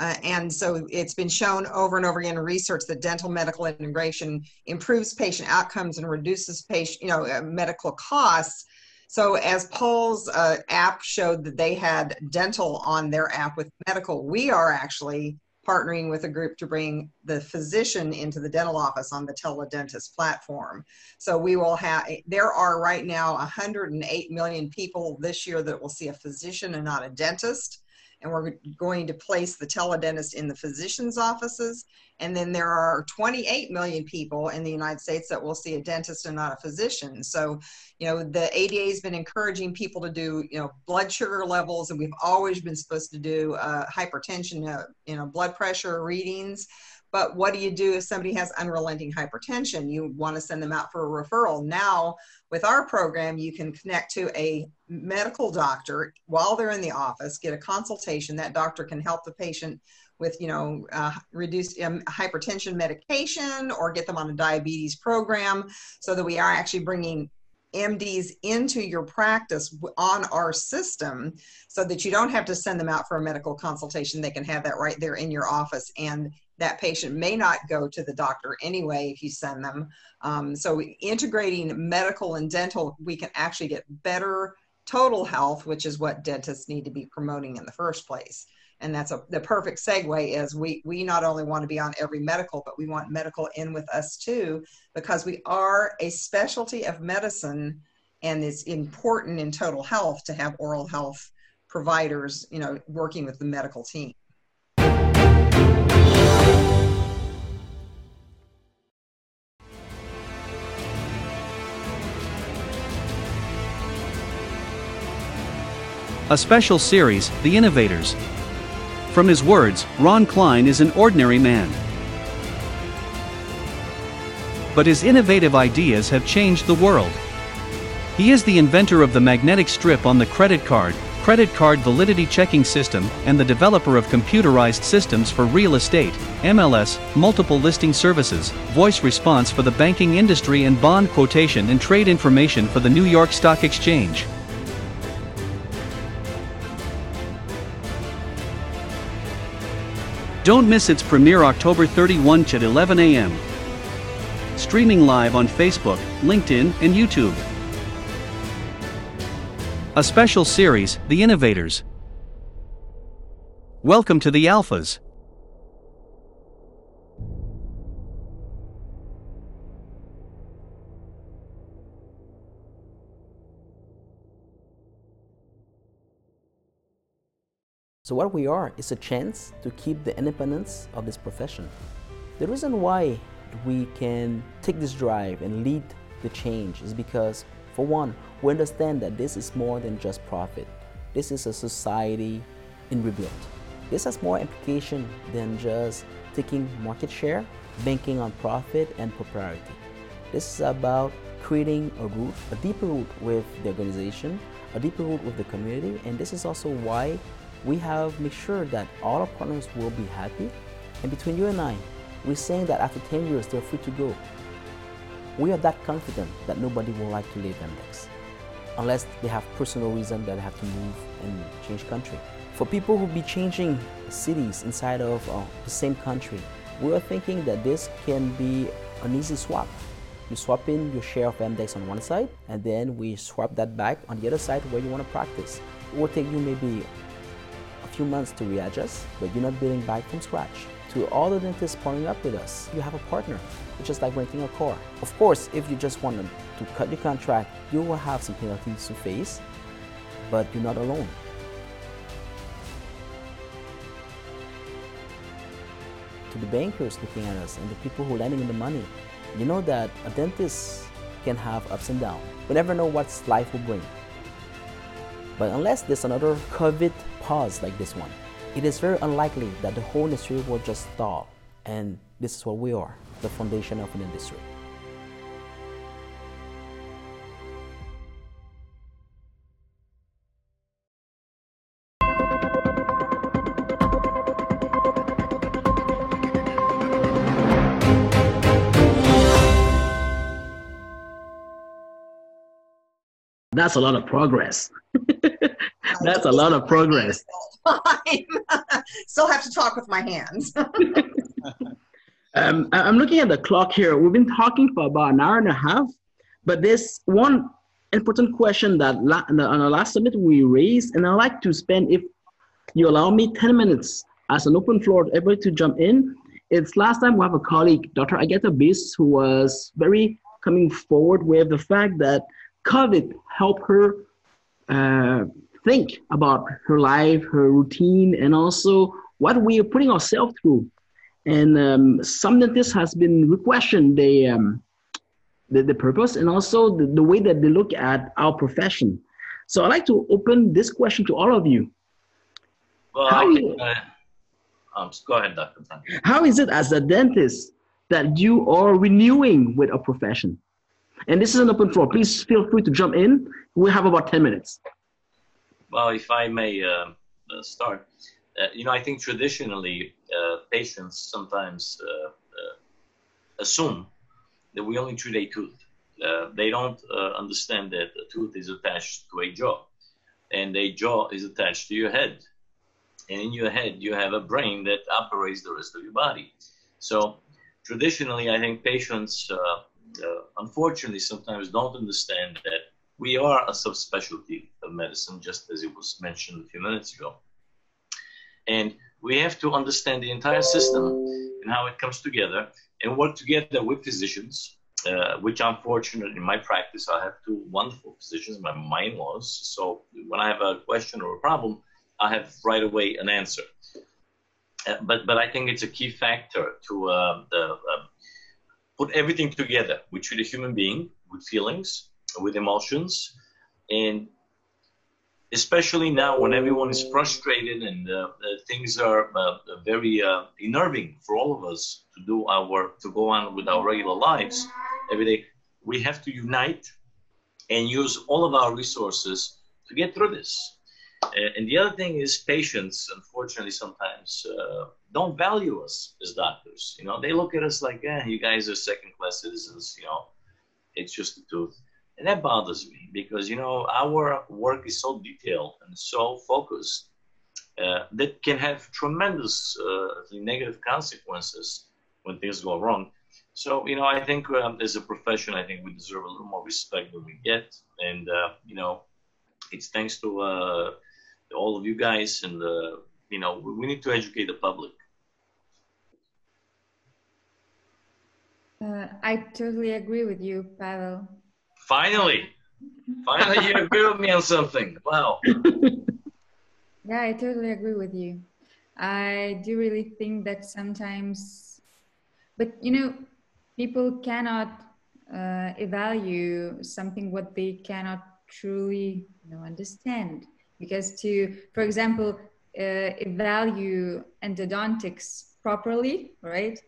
Uh, and so it's been shown over and over again in research that dental medical integration improves patient outcomes and reduces patient, you know, uh, medical costs so as Paul's uh, app showed that they had dental on their app with medical, we are actually partnering with a group to bring the physician into the dental office on the teledentist platform. So we will have, there are right now 108 million people this year that will see a physician and not a dentist and we're going to place the teledentist in the physician's offices. And then there are 28 million people in the United States that will see a dentist and not a physician. So, you know, the ADA has been encouraging people to do, you know, blood sugar levels, and we've always been supposed to do uh, hypertension, uh, you know, blood pressure readings. But what do you do if somebody has unrelenting hypertension? You want to send them out for a referral. Now, with our program, you can connect to a medical doctor while they're in the office, get a consultation. That doctor can help the patient with, you know, uh, reduce um, hypertension medication or get them on a diabetes program so that we are actually bringing MDs into your practice on our system so that you don't have to send them out for a medical consultation. They can have that right there in your office and that patient may not go to the doctor anyway if you send them. Um, so integrating medical and dental, we can actually get better total health, which is what dentists need to be promoting in the first place. And that's a, the perfect segue is we, we not only want to be on every medical, but we want medical in with us too, because we are a specialty of medicine and it's important in total health to have oral health providers, you know, working with the medical team. A special series, The Innovators. From his words, Ron Klein is an ordinary man. But his innovative ideas have changed the world. He is the inventor of the magnetic strip on the credit card, credit card validity checking system, and the developer of computerized systems for real estate, MLS, multiple listing services, voice response for the banking industry, and bond quotation and trade information for the New York Stock Exchange. Don't miss its premiere October 31 at 11 a.m. Streaming live on Facebook, LinkedIn, and YouTube. A special series, The Innovators. Welcome to the Alphas. So what we are is a chance to keep the independence of this profession. The reason why we can take this drive and lead the change is because, for one, we understand that this is more than just profit. This is a society in rebuild. This has more implication than just taking market share, banking on profit and popularity. This is about creating a root, a deeper root with the organization, a deeper root with the community, and this is also why we have made sure that all our partners will be happy. And between you and I, we're saying that after 10 years, they're free to go. We are that confident that nobody will like to leave MDEX, unless they have personal reason that they have to move and change country. For people who be changing cities inside of uh, the same country, we are thinking that this can be an easy swap. You swap in your share of MDEX on one side, and then we swap that back on the other side where you want to practice. It will take you maybe few months to readjust, but you're not building back from scratch. To all the dentists partnering up with us, you have a partner. It's just like renting a car. Of course, if you just want to cut your contract, you will have some penalties to face, but you're not alone. To the bankers looking at us and the people who are lending the money, you know that a dentist can have ups and downs. We never know what life will bring. But unless there's another COVID pause like this one, it is very unlikely that the whole industry will just stall. And this is what we are, the foundation of an industry. That's a lot of progress. That's a lot of progress. Still have to talk with my hands. um, I'm looking at the clock here. We've been talking for about an hour and a half, but there's one important question that la- on the last summit we raised, and I'd like to spend, if you allow me, 10 minutes as an open floor to everybody to jump in. It's last time we have a colleague, Dr. Agatha Biss, who was very coming forward with the fact that COVID helped her uh, think about her life, her routine, and also what we are putting ourselves through. And um, some dentists has been requestioned the, um, the, the purpose and also the, the way that they look at our profession. So I'd like to open this question to all of you. Well, how, I think, uh, um, go ahead, Dr. How is it as a dentist that you are renewing with a profession? And this is an open floor. Please feel free to jump in. We have about 10 minutes. Well, if I may uh, uh, start, uh, you know, I think traditionally uh, patients sometimes uh, uh, assume that we only treat a tooth. they don't understand that a tooth is attached to a jaw, and a jaw is attached to your head. And in your head, you have a brain that operates the rest of your body. So, traditionally, I think patients, unfortunately, sometimes don't understand that we are a subspecialty of medicine, just as it was mentioned a few minutes ago. And we have to understand the entire system and how it comes together and work together with physicians, uh, which I'm fortunate in my practice. I have two wonderful physicians, my, my in-laws. So when I have a question or a problem, I have right away an answer. Uh, but, but I think it's a key factor to uh, the, uh, put everything together. We treat a human being with feelings, with emotions. And especially now when everyone is frustrated and uh, uh, things are uh, very uh, unnerving for all of us to do our work to go on with our regular lives every day we have to unite and use all of our resources to get through this. And the other thing is patients unfortunately sometimes uh, don't value us as doctors. You know they look at us like eh, you guys are second class citizens you know it's just a tooth and that bothers me because, you know, our work is so detailed and so focused uh, that can have tremendous uh, negative consequences when things go wrong. So, you know, I think um, as a profession, I think we deserve a little more respect than we get. And, uh, you know, it's thanks to uh, all of you guys, and uh, you know we need to educate the public. Uh, I totally agree with you, Pavel. Finally, finally, you agree with me on something. Wow. Yeah, I totally agree with you. I do really think that sometimes, but you know, people cannot uh, evaluate something what they cannot truly you know, understand. Because to, for example, uh, evaluate endodontics properly, right?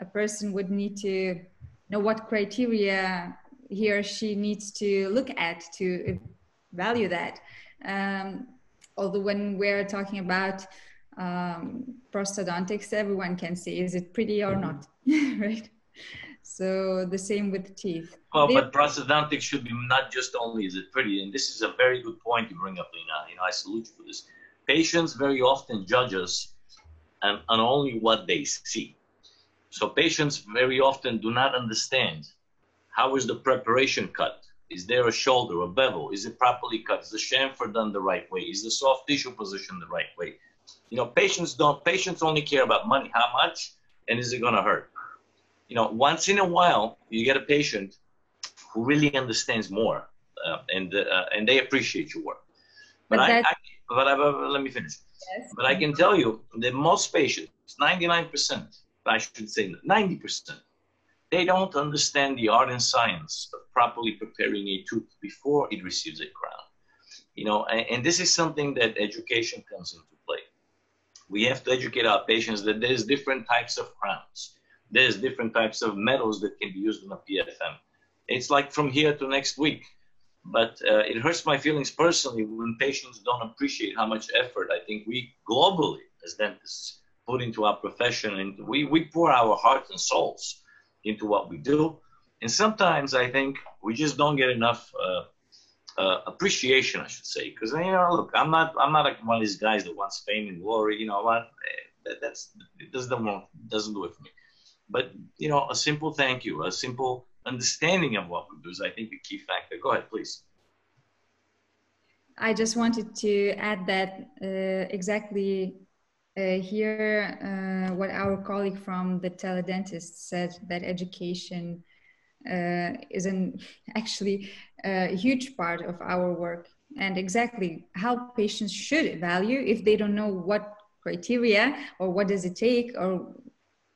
A person would need to know what criteria he or she needs to look at to value that. Um, although when we're talking about um, prosthodontics, everyone can see is it pretty or not, right? So the same with teeth. Well, but prosthodontics should be not just only is it pretty, and this is a very good point you bring up, Lina. You know, I salute you for this. Patients very often judge us on, on only what they see. So patients very often do not understand how is the preparation cut. Is there a shoulder, a bevel? Is it properly cut? Is the chamfer done the right way? Is the soft tissue positioned the right way? You know, patients don't. Patients only care about money. How much, and is it going to hurt? You know, once in a while, you get a patient who really understands more, uh, and uh, and they appreciate your work. But, but I, I, but I, let me finish. Yes. But I can tell you that most patients, 99%, I should say 90%, they don't understand the art and science of properly preparing a tooth before it receives a crown. You know, and, and this is something that education comes into play. We have to educate our patients that there's different types of crowns. There's different types of metals that can be used in a PFM. It's like from here to next week. But uh, it hurts my feelings personally when patients don't appreciate how much effort I think we globally as dentists put into our profession. And we, we pour our hearts and souls into what we do. And sometimes I think we just don't get enough uh, uh, appreciation, I should say, because you know, look, I'm not, I'm not like one of these guys that wants fame and glory. You know what? That, that's it doesn't doesn't do it for me. But you know, a simple thank you, a simple understanding of what we do is, I think, a key factor. Go ahead, please. I just wanted to add that uh, exactly here, uh, what our colleague from the teledentist said that education uh, is an actually a huge part of our work. And exactly how patients should value if they don't know what criteria or what does it take or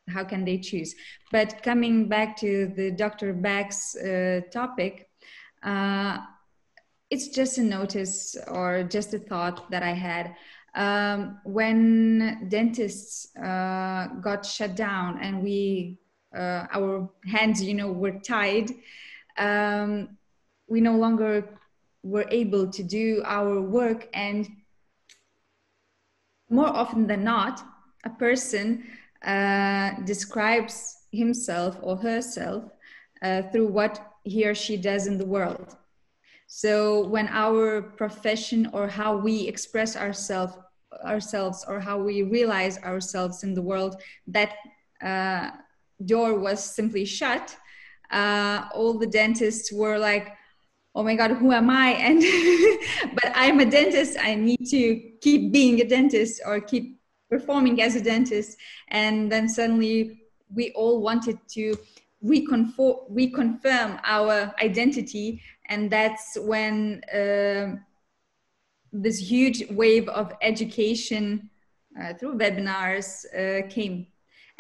how can they choose. But coming back to the dr Bak's uh, topic uh, it's just a notice or just a thought that i had um, when dentists uh, got shut down and we uh, our hands you know were tied um, we no longer were able to do our work and more often than not a person uh, describes himself or herself uh, through what he or she does in the world so when our profession or how we express ourselves ourselves or how we realize ourselves in the world, that uh, door was simply shut. Uh, all the dentists were like, "Oh my God, who am I?" And but I'm a dentist. I need to keep being a dentist or keep performing as a dentist. And then suddenly, we all wanted to reconfirm, reconfirm our identity, and that's when. Uh, this huge wave of education uh, through webinars uh, came.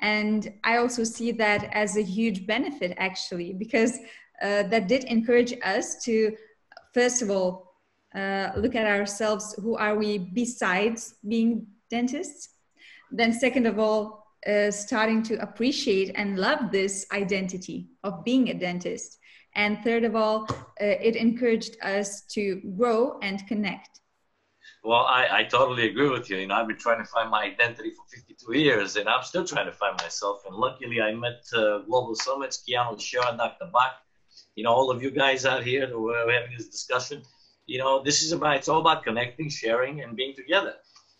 And I also see that as a huge benefit actually, because uh, that did encourage us to, first of all, uh, look at ourselves who are we besides being dentists? Then, second of all, uh, starting to appreciate and love this identity of being a dentist. And third of all, uh, it encouraged us to grow and connect. Well, I, I totally agree with you. You know, I've been trying to find my identity for 52 years, and I'm still trying to find myself. And luckily, I met uh, Global Summits, Kianor Shah, Dr. Bak, you know, all of you guys out here who are having this discussion. You know, this is about, it's all about connecting, sharing, and being together.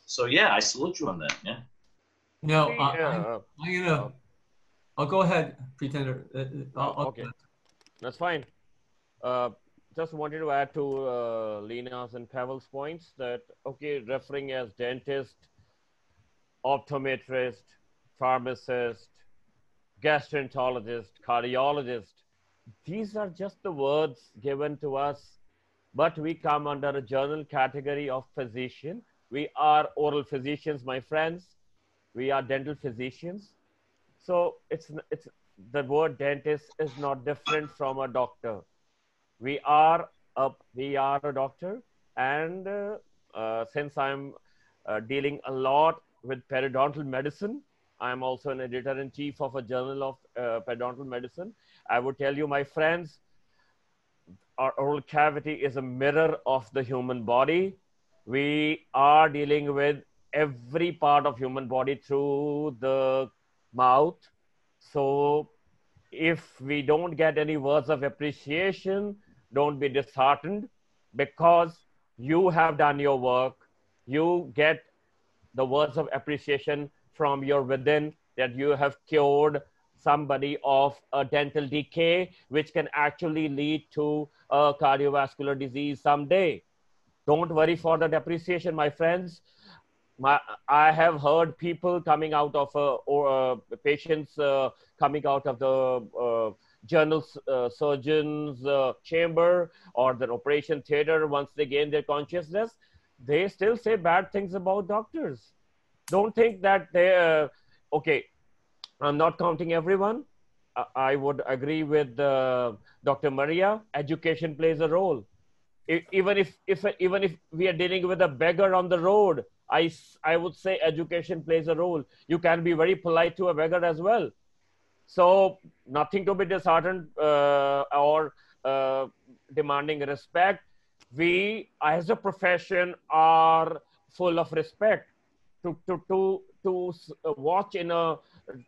So, yeah, I salute you on that. Yeah. No, uh, yeah. I, you know, I'll go ahead, Preetinder. Uh, uh, I'll, okay. That's fine. Uh, just wanted to add to uh, Lina's and Pavel's points that, okay, referring as dentist, optometrist, pharmacist, gastroenterologist, cardiologist, these are just the words given to us, but we come under a general category of physician. We are oral physicians, my friends. We are dental physicians. So it's, it's the word dentist is not different from a doctor. We are a, we are a doctor. And uh, uh, since I'm uh, dealing a lot with periodontal medicine, I'm also an editor in chief of a journal of uh, periodontal medicine. I would tell you, my friends, our oral cavity is a mirror of the human body. We are dealing with every part of human body through the mouth. So if we don't get any words of appreciation, don't be disheartened because you have done your work. You get the words of appreciation from your within that you have cured somebody of a dental decay, which can actually lead to a cardiovascular disease someday. Don't worry for the depreciation, my friends. My, I have heard people coming out of, uh, or uh, patients uh, coming out of the uh, general uh, surgeon's uh, chamber or the operation theater once they gain their consciousness. They still say bad things about doctors. Don't think that they, okay, I'm not counting everyone. I would agree with uh, Dr. Maria. Education plays a role. Even if, if even if we are dealing with a beggar on the road, I, I would say education plays a role. You can be very polite to a beggar as well. So nothing to be disheartened uh, or uh, demanding respect. We, as a profession, are full of respect. To to to to watch in a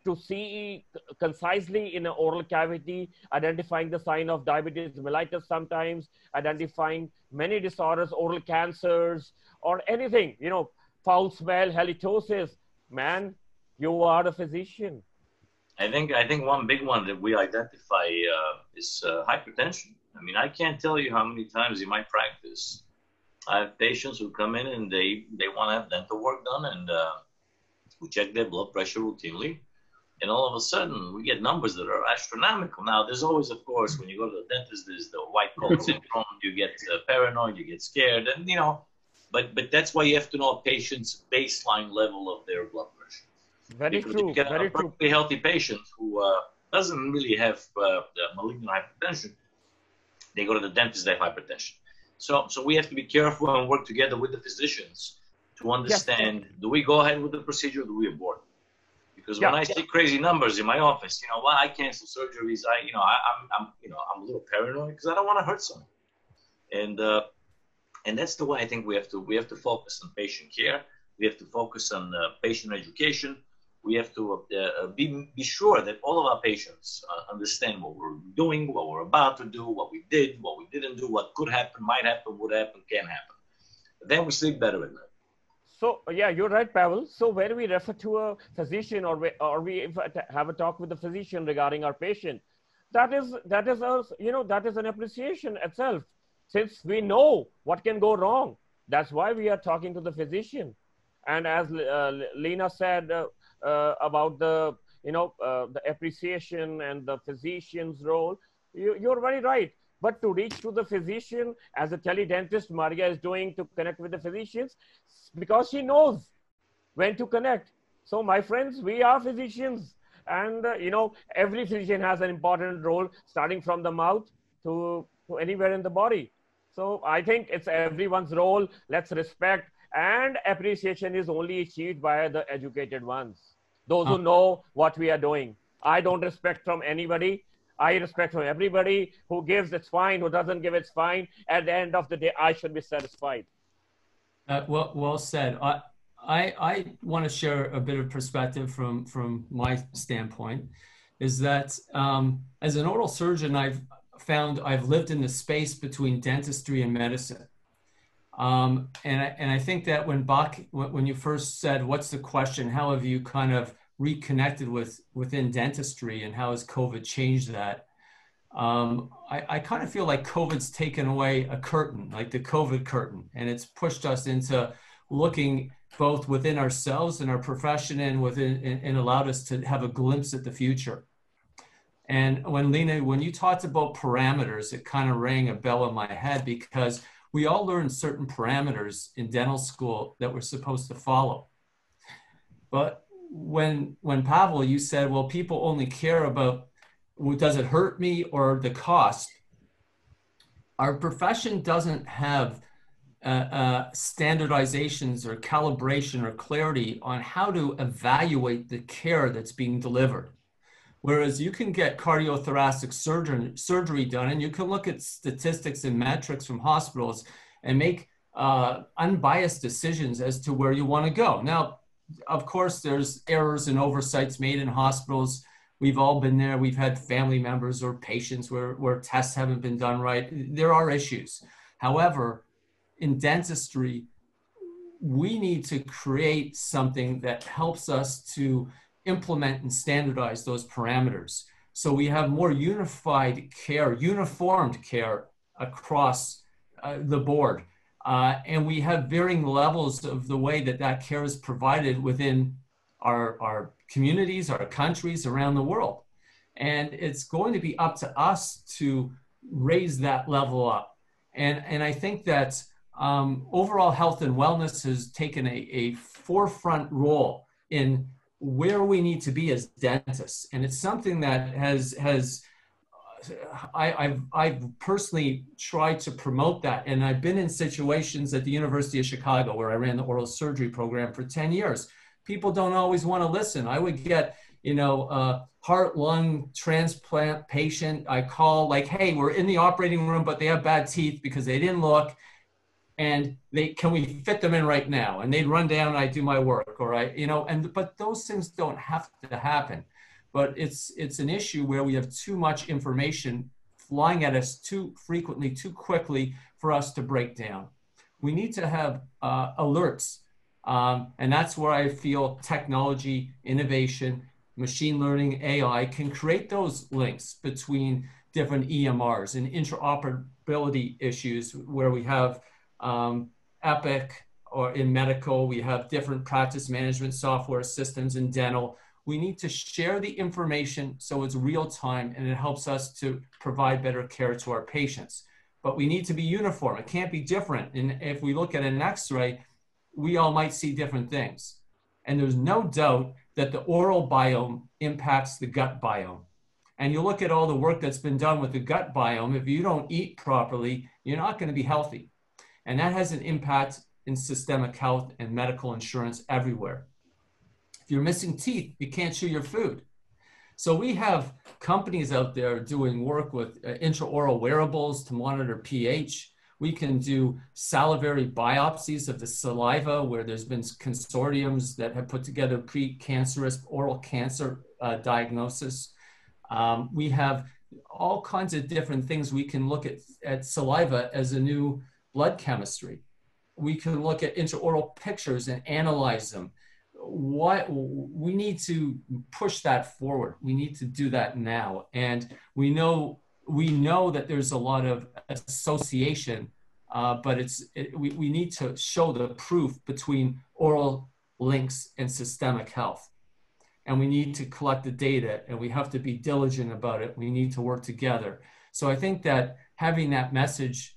to see concisely in an oral cavity, identifying the sign of diabetes mellitus sometimes, identifying many disorders, oral cancers, or anything, you know, foul smell, halitosis. Man, you are a physician. I think I think one big one that we identify uh, is uh, hypertension. I mean, I can't tell you how many times in my practice I have patients who come in and they they want to have dental work done, and uh, we check their blood pressure routinely, and all of a sudden we get numbers that are astronomical. Now, there's always, of course, when you go to the dentist, there's the white coat syndrome. You get uh, paranoid, you get scared, and you know, but but that's why you have to know a patient's baseline level of their blood pressure. Very because true. You get very a perfectly true. healthy patient who uh, doesn't really have uh, malignant hypertension. They go to the dentist, they have hypertension. So so we have to be careful and work together with the physicians to understand: do we go ahead with the procedure, or do we abort? Because when Yeah. I see crazy numbers in my office, you know, why I cancel surgeries, I, you know, I, I'm, I'm, you know, I'm a little paranoid because I don't want to hurt someone. And uh, and that's the way I think we have to we have to focus on patient care. We have to focus on uh, patient education. We have to uh, uh, be be sure that all of our patients uh, understand what we're doing, what we're about to do, what we did, what we didn't do, what could happen, might happen, would happen, can happen. Then we sleep better at night. So yeah, you're right, Pavel. So when we refer to a physician or we, or we have a talk with the physician regarding our patient, that is that is a you know that is an appreciation itself. Since we know what can go wrong, that's why we are talking to the physician. And as uh, Lina said uh, uh, about the you know uh, the appreciation and the physician's role, you, you're very right. But to reach to the physician, as a teledentist Maria is doing to connect with the physicians, because she knows when to connect. So, my friends, we are physicians, and uh, you know, every physician has an important role, starting from the mouth to, to anywhere in the body. So, I think it's everyone's role. Let's respect, and appreciation is only achieved by the educated ones, those who Uh. know what we are doing. I don't respect from anybody. I respect from everybody who gives, it's fine. Who doesn't give, it's fine. At the end of the day, I should be satisfied. Uh, well, well said. I, I, I want to share a bit of perspective from, from my standpoint is that um, as an oral surgeon, I've found I've lived in the space between dentistry and medicine. Um, and, I, and I think that when Bak, when you first said, what's the question? How have you kind of reconnected with within dentistry and how has COVID changed that? Um, I, I kind of feel like COVID's taken away a curtain, like the COVID curtain, and it's pushed us into looking both within ourselves and our profession and within and, and allowed us to have a glimpse at the future. And when Lina, when you talked about parameters, it kind of rang a bell in my head because we all learned certain parameters in dental school that we're supposed to follow. But when when Pavel, you said, well, people only care about well, does it hurt me or the cost? Our profession doesn't have uh, uh, standardizations or calibration or clarity on how to evaluate the care that's being delivered. Whereas you can get cardiothoracic surgery, surgery done and you can look at statistics and metrics from hospitals and make uh, unbiased decisions as to where you want to go. Now, of course, there's errors and oversights made in hospitals. We've all been there. We've had family members or patients where, where tests haven't been done right. There are issues. However, in dentistry, we need to create something that helps us to implement and standardize those parameters. So we have more unified care, uniformed care across uh, the board. Uh, and we have varying levels of the way that that care is provided within our, our communities, our countries around the world. And it's going to be up to us to raise that level up. And, and I think that um, overall health and wellness has taken a, a forefront role in where we need to be as dentists. And it's something that has, has I, have I've personally tried to promote that. And I've been in situations at the University of Chicago where I ran the oral surgery program for 10 years. People don't always want to listen. I would get, you know, a heart lung transplant patient. I call like, hey, we're in the operating room, but they have bad teeth because they didn't look and they can we fit them in right now? And they'd run down and i do my work or i you know and but those things don't have to happen. But it's it's an issue where we have too much information flying at us too frequently too quickly for us to break down. We need to have uh, alerts um, and that's where i feel technology innovation machine learning ai can create those links between different emrs and interoperability issues where we have um, Epic, or in medical, we have different practice management software systems in dental. We need to share the information so it's real time and it helps us to provide better care to our patients. But we need to be uniform. It can't be different. And if we look at an x ray, we all might see different things. And there's no doubt that the oral biome impacts the gut biome. And you look at all the work that's been done with the gut biome, if you don't eat properly, you're not going to be healthy. And that has an impact in systemic health and medical insurance everywhere. If you're missing teeth, you can't chew your food. So we have companies out there doing work with uh, intraoral wearables to monitor pH. We can do salivary biopsies of the saliva, where there's been consortiums that have put together precancerous oral cancer uh, diagnosis. Um, we have all kinds of different things we can look at, at saliva as a new blood chemistry. We can look at intraoral pictures and analyze them. What we need to push that forward. We need to do that now. And we know we know that there's a lot of association, uh, but it's it, we, we need to show the proof between oral links and systemic health. And we need to collect the data and we have to be diligent about it. We need to work together. So I think that having that message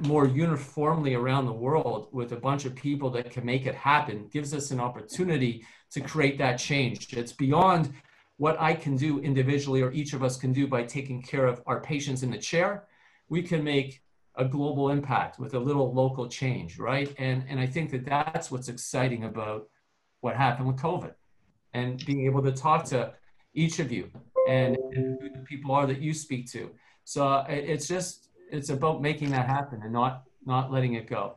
more uniformly around the world with a bunch of people that can make it happen gives us an opportunity to create that change. It's beyond what I can do individually or each of us can do by taking care of our patients in the chair. We can make a global impact with a little local change, right? And, and I think that that's what's exciting about what happened with COVID and being able to talk to each of you and, and who the people are that you speak to. So uh, it's just it's about making that happen and not not letting it go.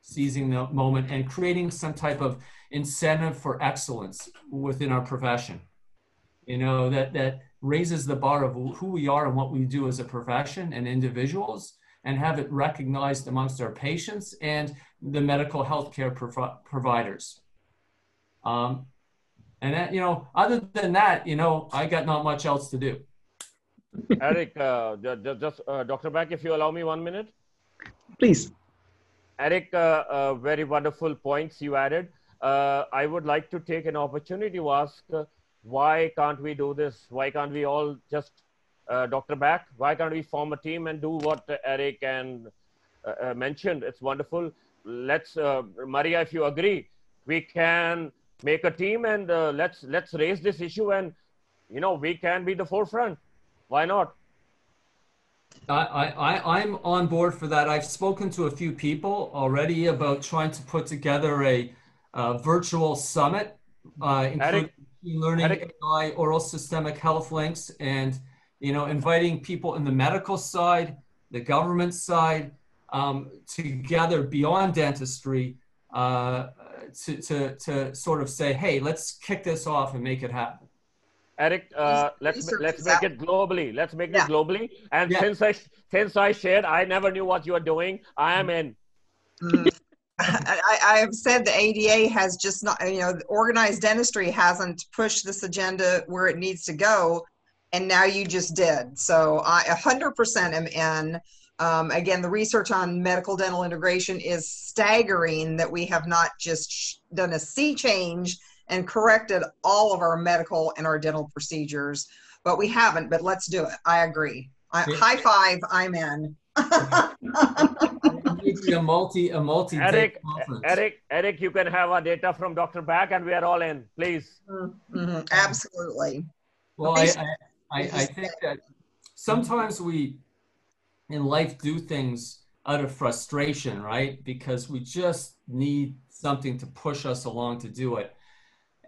Seizing the moment and creating some type of incentive for excellence within our profession. You know that that raises the bar of who we are and what we do as a profession and individuals and have it recognized amongst our patients and the medical healthcare prov- providers. Um, and that you know other than that you know i got not much else to do Eric, uh, just uh, Dr. Bak, if you allow me one minute. Please. Eric, uh, uh, very wonderful points you added. Uh, I would like to take an opportunity to ask uh, why can't we do this? Why can't we all just, Dr. Bak, why can't we form a team and do what Eric and mentioned? It's wonderful. Let's, Maria, if you agree, we can make a team and let's let's raise this issue and you know we can be the forefront why not? I, I, I'm on board for that. I've spoken to a few people already about trying to put together a, virtual summit, uh, including learning, Eric. AI, oral systemic health links, and you know, inviting people in the medical side, the government side, um, together beyond dentistry uh, to, to, to sort of say, hey, let's kick this off and make it happen. Eric, uh, let's let's make it globally. Let's make yeah. it globally. And yeah. since I since I shared, I never knew what you were doing. I am in. Mm. I, I, have said the ADA has just not, you know, organized dentistry hasn't pushed this agenda where it needs to go, and now you just did. So I 100% am in. Um, again, the research on medical dental integration is staggering that we have not just done a sea change and corrected all of our medical and our dental procedures, but we haven't. But let's do it. I agree. I, high five. I'm in. a multi a multi Eric, Eric, Eric, you can have our data from Dr. Bak, and we are all in. Please. Mm-hmm. Absolutely. Well, I, I, I think that sometimes we in life do things out of frustration, right? Because we just need something to push us along to do it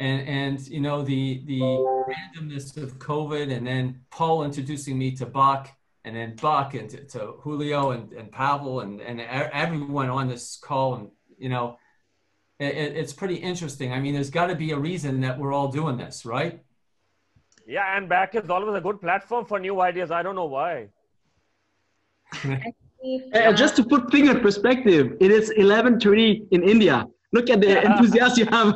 and and you know the the randomness of COVID, and then Paul introducing me to Bak, and then Bak and to, to Julio and, and Pavel and and everyone on this call, and you know, it, it's pretty interesting. I mean, there's got to be a reason that we're all doing this, right? Yeah, and Bak is always a good platform for new ideas. I don't know why. uh, just to put things in perspective, it is 11:30 in India. Look at the yeah. enthusiasm you have.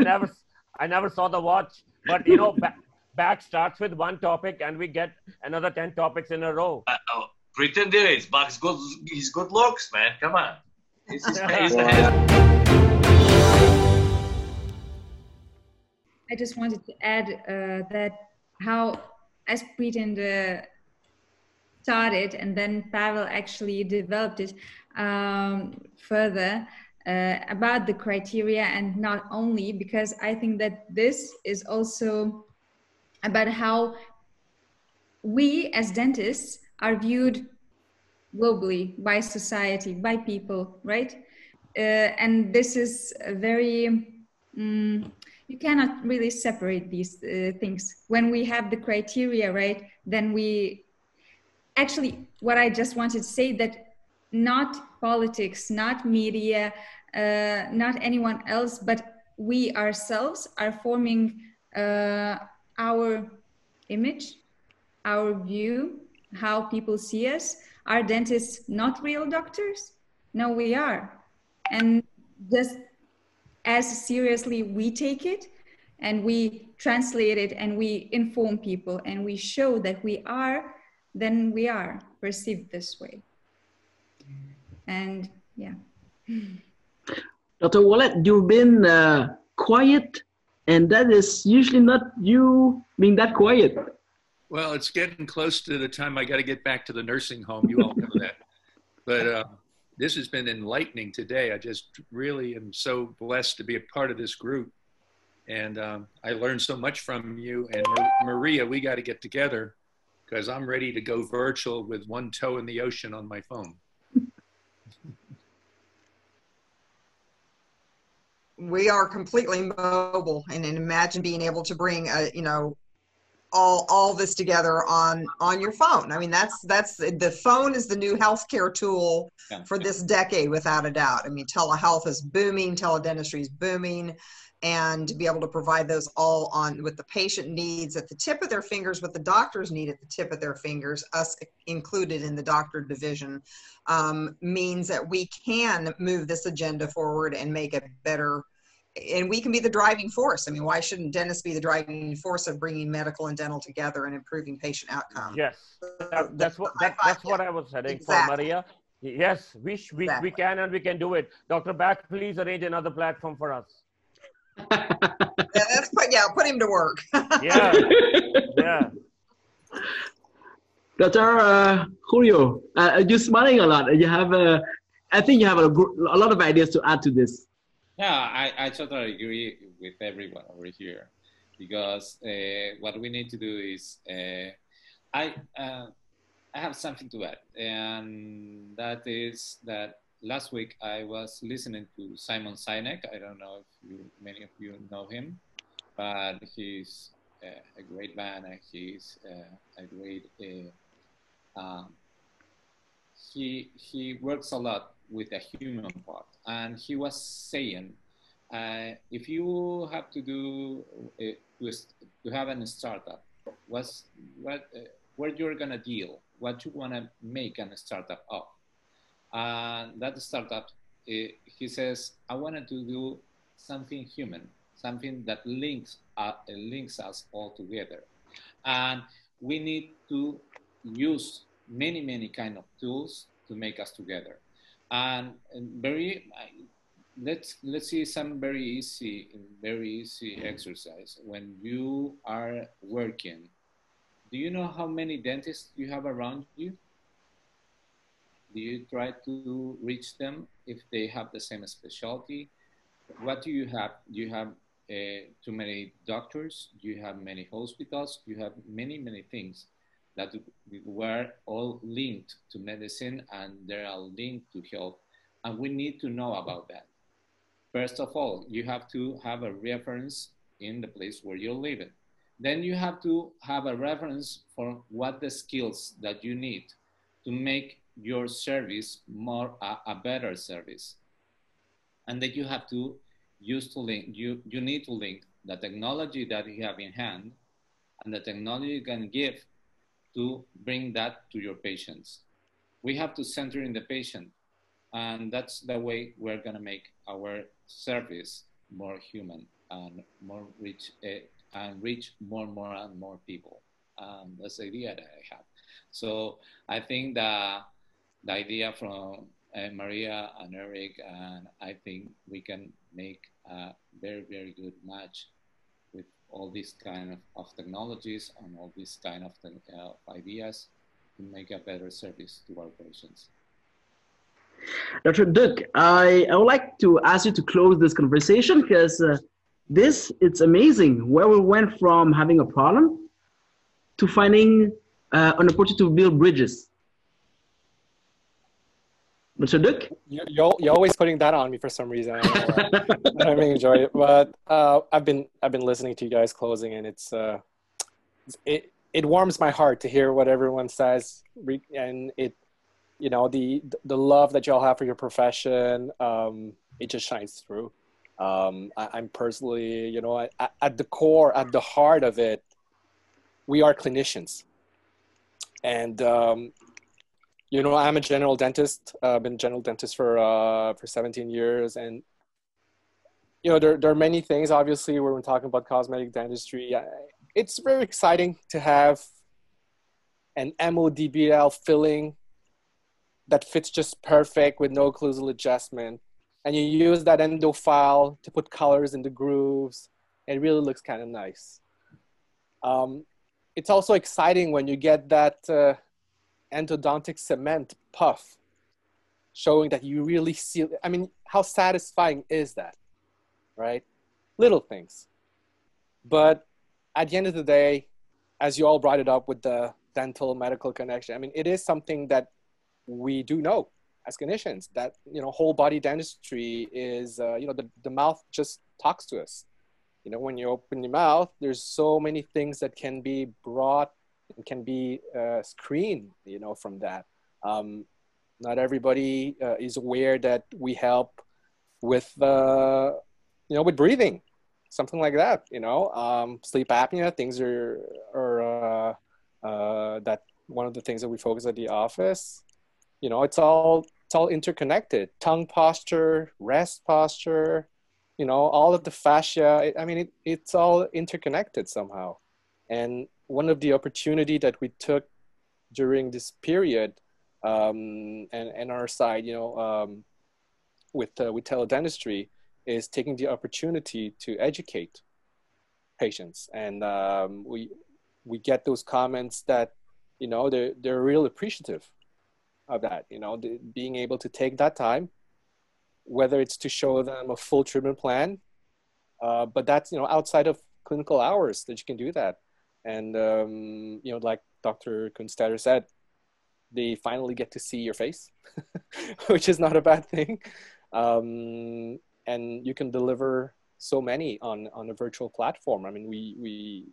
I never, I never saw the watch, but you know, Bak, Bak starts with one topic, and we get another ten topics in a row. Uh, oh, Preetinder is. Bak's good. He's good looks, man. Come on. He's, he's I just wanted to add uh, that how as pretend uh, started and then Pavel actually developed it um, further uh, about the criteria and not only because I think that this is also about how we as dentists are viewed globally by society, by people, right? Uh, and this is very, um, you cannot really separate these uh, things. When we have the criteria, right, then we actually, what I just wanted to say that not politics, not media, uh, not anyone else, but we ourselves are forming uh, our image, our view, how people see us. Are dentists not real doctors? No, we are. And just as seriously we take it and we translate it and we inform people and we show that we are, then we are perceived this way and yeah. Dr. Ouellette, you've been uh, quiet, and that is usually not you being that quiet. Well, it's getting close to the time I got to get back to the nursing home. You all know that. But uh, this has been enlightening today. I just really am so blessed to be a part of this group. And um, I learned so much from you. And Maria, we got to get together because I'm ready to go virtual with one toe in the ocean on my phone. We are completely mobile and, and imagine being able to bring a you know all all this together on on your phone i mean that's that's the phone is the new healthcare tool yeah. for this decade without a doubt i mean telehealth is booming teledentistry is booming and to be able to provide those all on with the patient needs at the tip of their fingers what the doctors need at the tip of their fingers us included in the doctor division um, means that we can move this agenda forward and make it better and we can be the driving force. I mean, why shouldn't dentists be the driving force of bringing medical and dental together and improving patient outcomes? Yes, that, that's what that, that's what I was heading Exactly. for, Maria. Yes, we sh- we, Exactly. we can and we can do it. Dr. Bak, please arrange another platform for us. Yeah, that's put, yeah, put him to work. Yeah, yeah. Dr. Uh, Julio, uh, you're smiling a lot. You have, uh, I think you have a, a lot of ideas to add to this. Yeah, I, I totally agree with everyone over here because uh, what we need to do is uh, I uh, I have something to add, and that is that last week I was listening to Simon Sinek. I don't know if you, many of you know him, but he's uh, a great man and he's uh, a great. Uh, um, he he works a lot with the human part, and he was saying, uh, if you have to do uh, to, have a startup, what's what uh, where you're gonna deal, what you wanna make a startup of, and that startup, uh, he says, I wanted to do something human, something that links uh, links us all together, and we need to use many many kind of tools to make us together and, very let's let's see some very easy very easy exercise. When you are working do you know how many dentists you have around you? Do you try to reach them if they have the same specialty? What do you have? You have uh, too many doctors? You have many hospitals? You have many many things that we were all linked to medicine and they are linked to health. And we need to know about that. First of all you have to have a reference in the place where you're living. Then you have to have a reference for what the skills that you need to make your service more a, a better service. And then you have to use to link you you need to link the technology that you have in hand and the technology you can give to bring that to your patients. We have to center in the patient and that's the way we're going to make our service more human and more reach uh, and reach more and more and more people. Um, that's the idea that i have. So i think that the idea from uh, Maria and Eric, and I think we can make a very, very good match all these kind of, of technologies and all these kind of uh, ideas to make a better service to our patients. Dr. Duc, I, I would like to ask you to close this conversation because uh, this it's amazing where we went from having a problem to finding uh, an opportunity to build bridges. Mr. Duc? You, you're, you're always putting that on me for some reason. I don't really enjoy it, but uh, I've been I've been listening to you guys closing, and it's uh, it it warms my heart to hear what everyone says, and it you know the the love that y'all have for your profession, um, it just shines through. Um, I, I'm personally, you know, at, at the core, at the heart of it, we are clinicians, and um, you know i'm a general dentist. I've been general dentist for uh, for 17 years and you know there, there are many things obviously when we're talking about cosmetic dentistry. It's very exciting to have an modbl filling that fits just perfect with no occlusal adjustment. And you use that endo file to put colors in the grooves. It really looks kind of nice. Um, it's also exciting when you get that uh, endodontic cement puff showing that you really see i mean how satisfying is that right? Little things. But at the end of the day as you all brought it up with the dental medical connection i mean it is something that we do know as clinicians that you know whole body dentistry is uh, you know the, the mouth just talks to us. You know when you open your mouth there's so many things that can be brought can be uh, screened, you know, from that. Um, not everybody uh, is aware that we help with, uh, you know, with breathing, something like that. You know, um, sleep apnea. Things are are uh, uh, that one of the things that we focus at the office. You know, it's all it's all interconnected. Tongue posture, rest posture. you know, all of the fascia, I mean, it, it's all interconnected somehow. And one of the opportunity that we took during this period um, and, and our side, you know, um, with, uh, with teledentistry is taking the opportunity to educate patients. And um, we, we get those comments that, you know, they're, they're real appreciative of that, you know, the, being able to take that time, whether it's to show them a full treatment plan, uh, but that's, you know, outside of clinical hours that you can do that. And, um, you know, like Dr. Kundstater said, they finally get to see your face, which is not a bad thing. Um, and you can deliver so many on, on a virtual platform. I mean, we, we,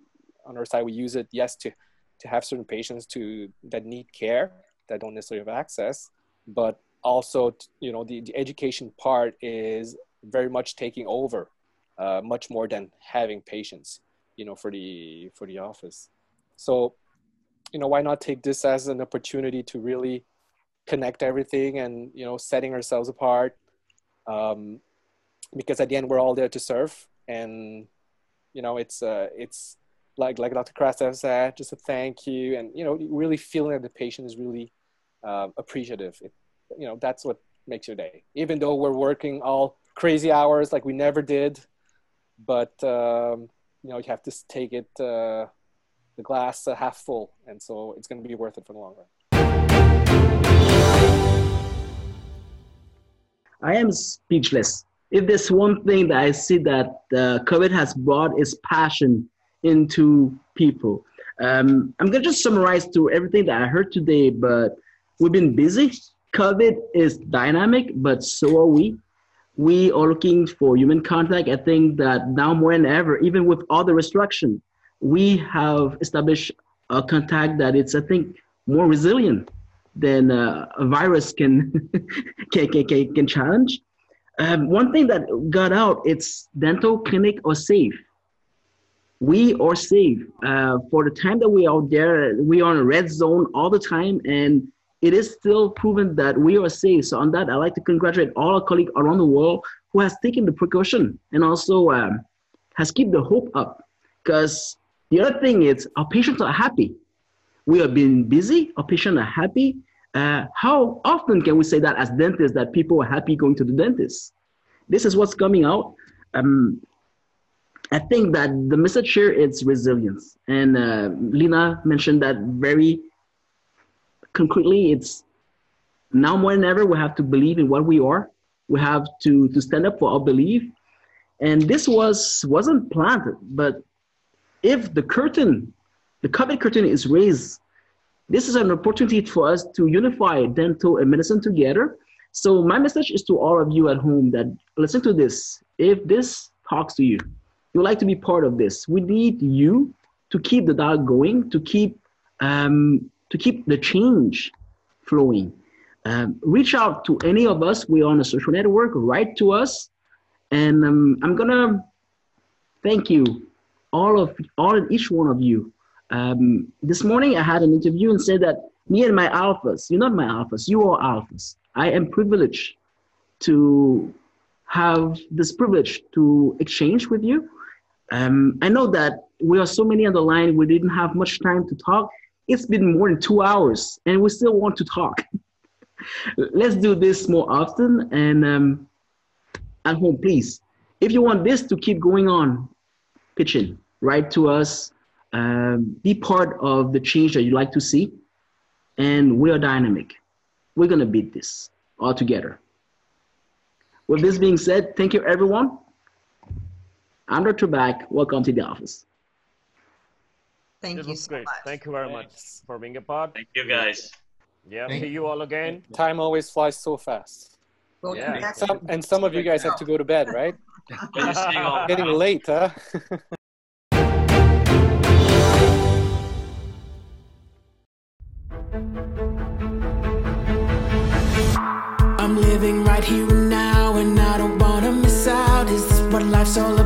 on our side, we use it, yes, to, to have certain patients to, that need care, that don't necessarily have access, but also, you know, the, the education part is very much taking over, uh, much more than having patients, you know, for the, for the office. So you know, why not take this as an opportunity to really connect everything and, you know, setting ourselves apart. Um, because at the end, we're all there to serve. And, you know, it's, uh, it's like, like Dr. Krastev said, just a thank you. And, you know, really feeling that the patient is really uh, appreciative. It, you know, that's what makes your day. Even though we're working all crazy hours like we never did, but, um, you know, you have to take it, uh, the glass uh, half full, and so it's going to be worth it for the long run. I am speechless. If there's one thing that I see that uh, COVID has brought is passion into people. Um, I'm gonna just summarize through everything that I heard today, but we've been busy. COVID is dynamic, but so are we. We are looking for human contact. I think that now more than ever, even with all the restriction, we have established a contact that it's, I think, more resilient than uh, a virus can, can, can, can, challenge. Um, one thing that got out, it's dental clinic are safe. We are safe. Uh, for the time that we are there, we are in a red zone all the time, and it is still proven that we are safe. So on that, I'd like to congratulate all our colleagues around the world who has taken the precaution and also um, has kept the hope up. Because the other thing is our patients are happy. We have been busy, our patients are happy. Uh, how often can we say that as dentists that people are happy going to the dentist? This is what's coming out. Um, I think that the message here is resilience. And uh, Lina mentioned that very concretely. It's now more than ever, we have to believe in what we are. We have to, to stand up for our belief. And this was, wasn't planned, but if the curtain, the COVID curtain is raised, this is an opportunity for us to unify dental and medicine together. So my message is to all of you at home that listen to this. If this talks to you, you like to be part of this. We need you to keep the dialogue going, to keep um, to keep the change flowing. Um, reach out to any of us. We're on a social network. Write to us, and um, I'm gonna thank you all of all and each one of you. Um, this morning I had an interview and said that me and my alphas, you're not my alphas, you are alphas. I am privileged to have this privilege to exchange with you. Um, I know that we are so many on the line, we didn't have much time to talk. It's been more than two hours and we still want to talk. Let's do this more often and um, at home, please. If you want this to keep going on, pitch in, write to us, um, be part of the change that you like to see. And we are dynamic. We're going to beat this all together. With this being said, thank you, everyone. I'm Dr. Bak. Welcome to the office. Thank this you so great. much. Thank you very much for being a part. Thank you, guys. Yeah, see you all again. Time always flies so fast. We'll Yeah. Some, and some of you guys have to go to bed, right? But you see all- Getting late, huh? I'm living right here and now, and I don't wanna miss out. Is this what life's all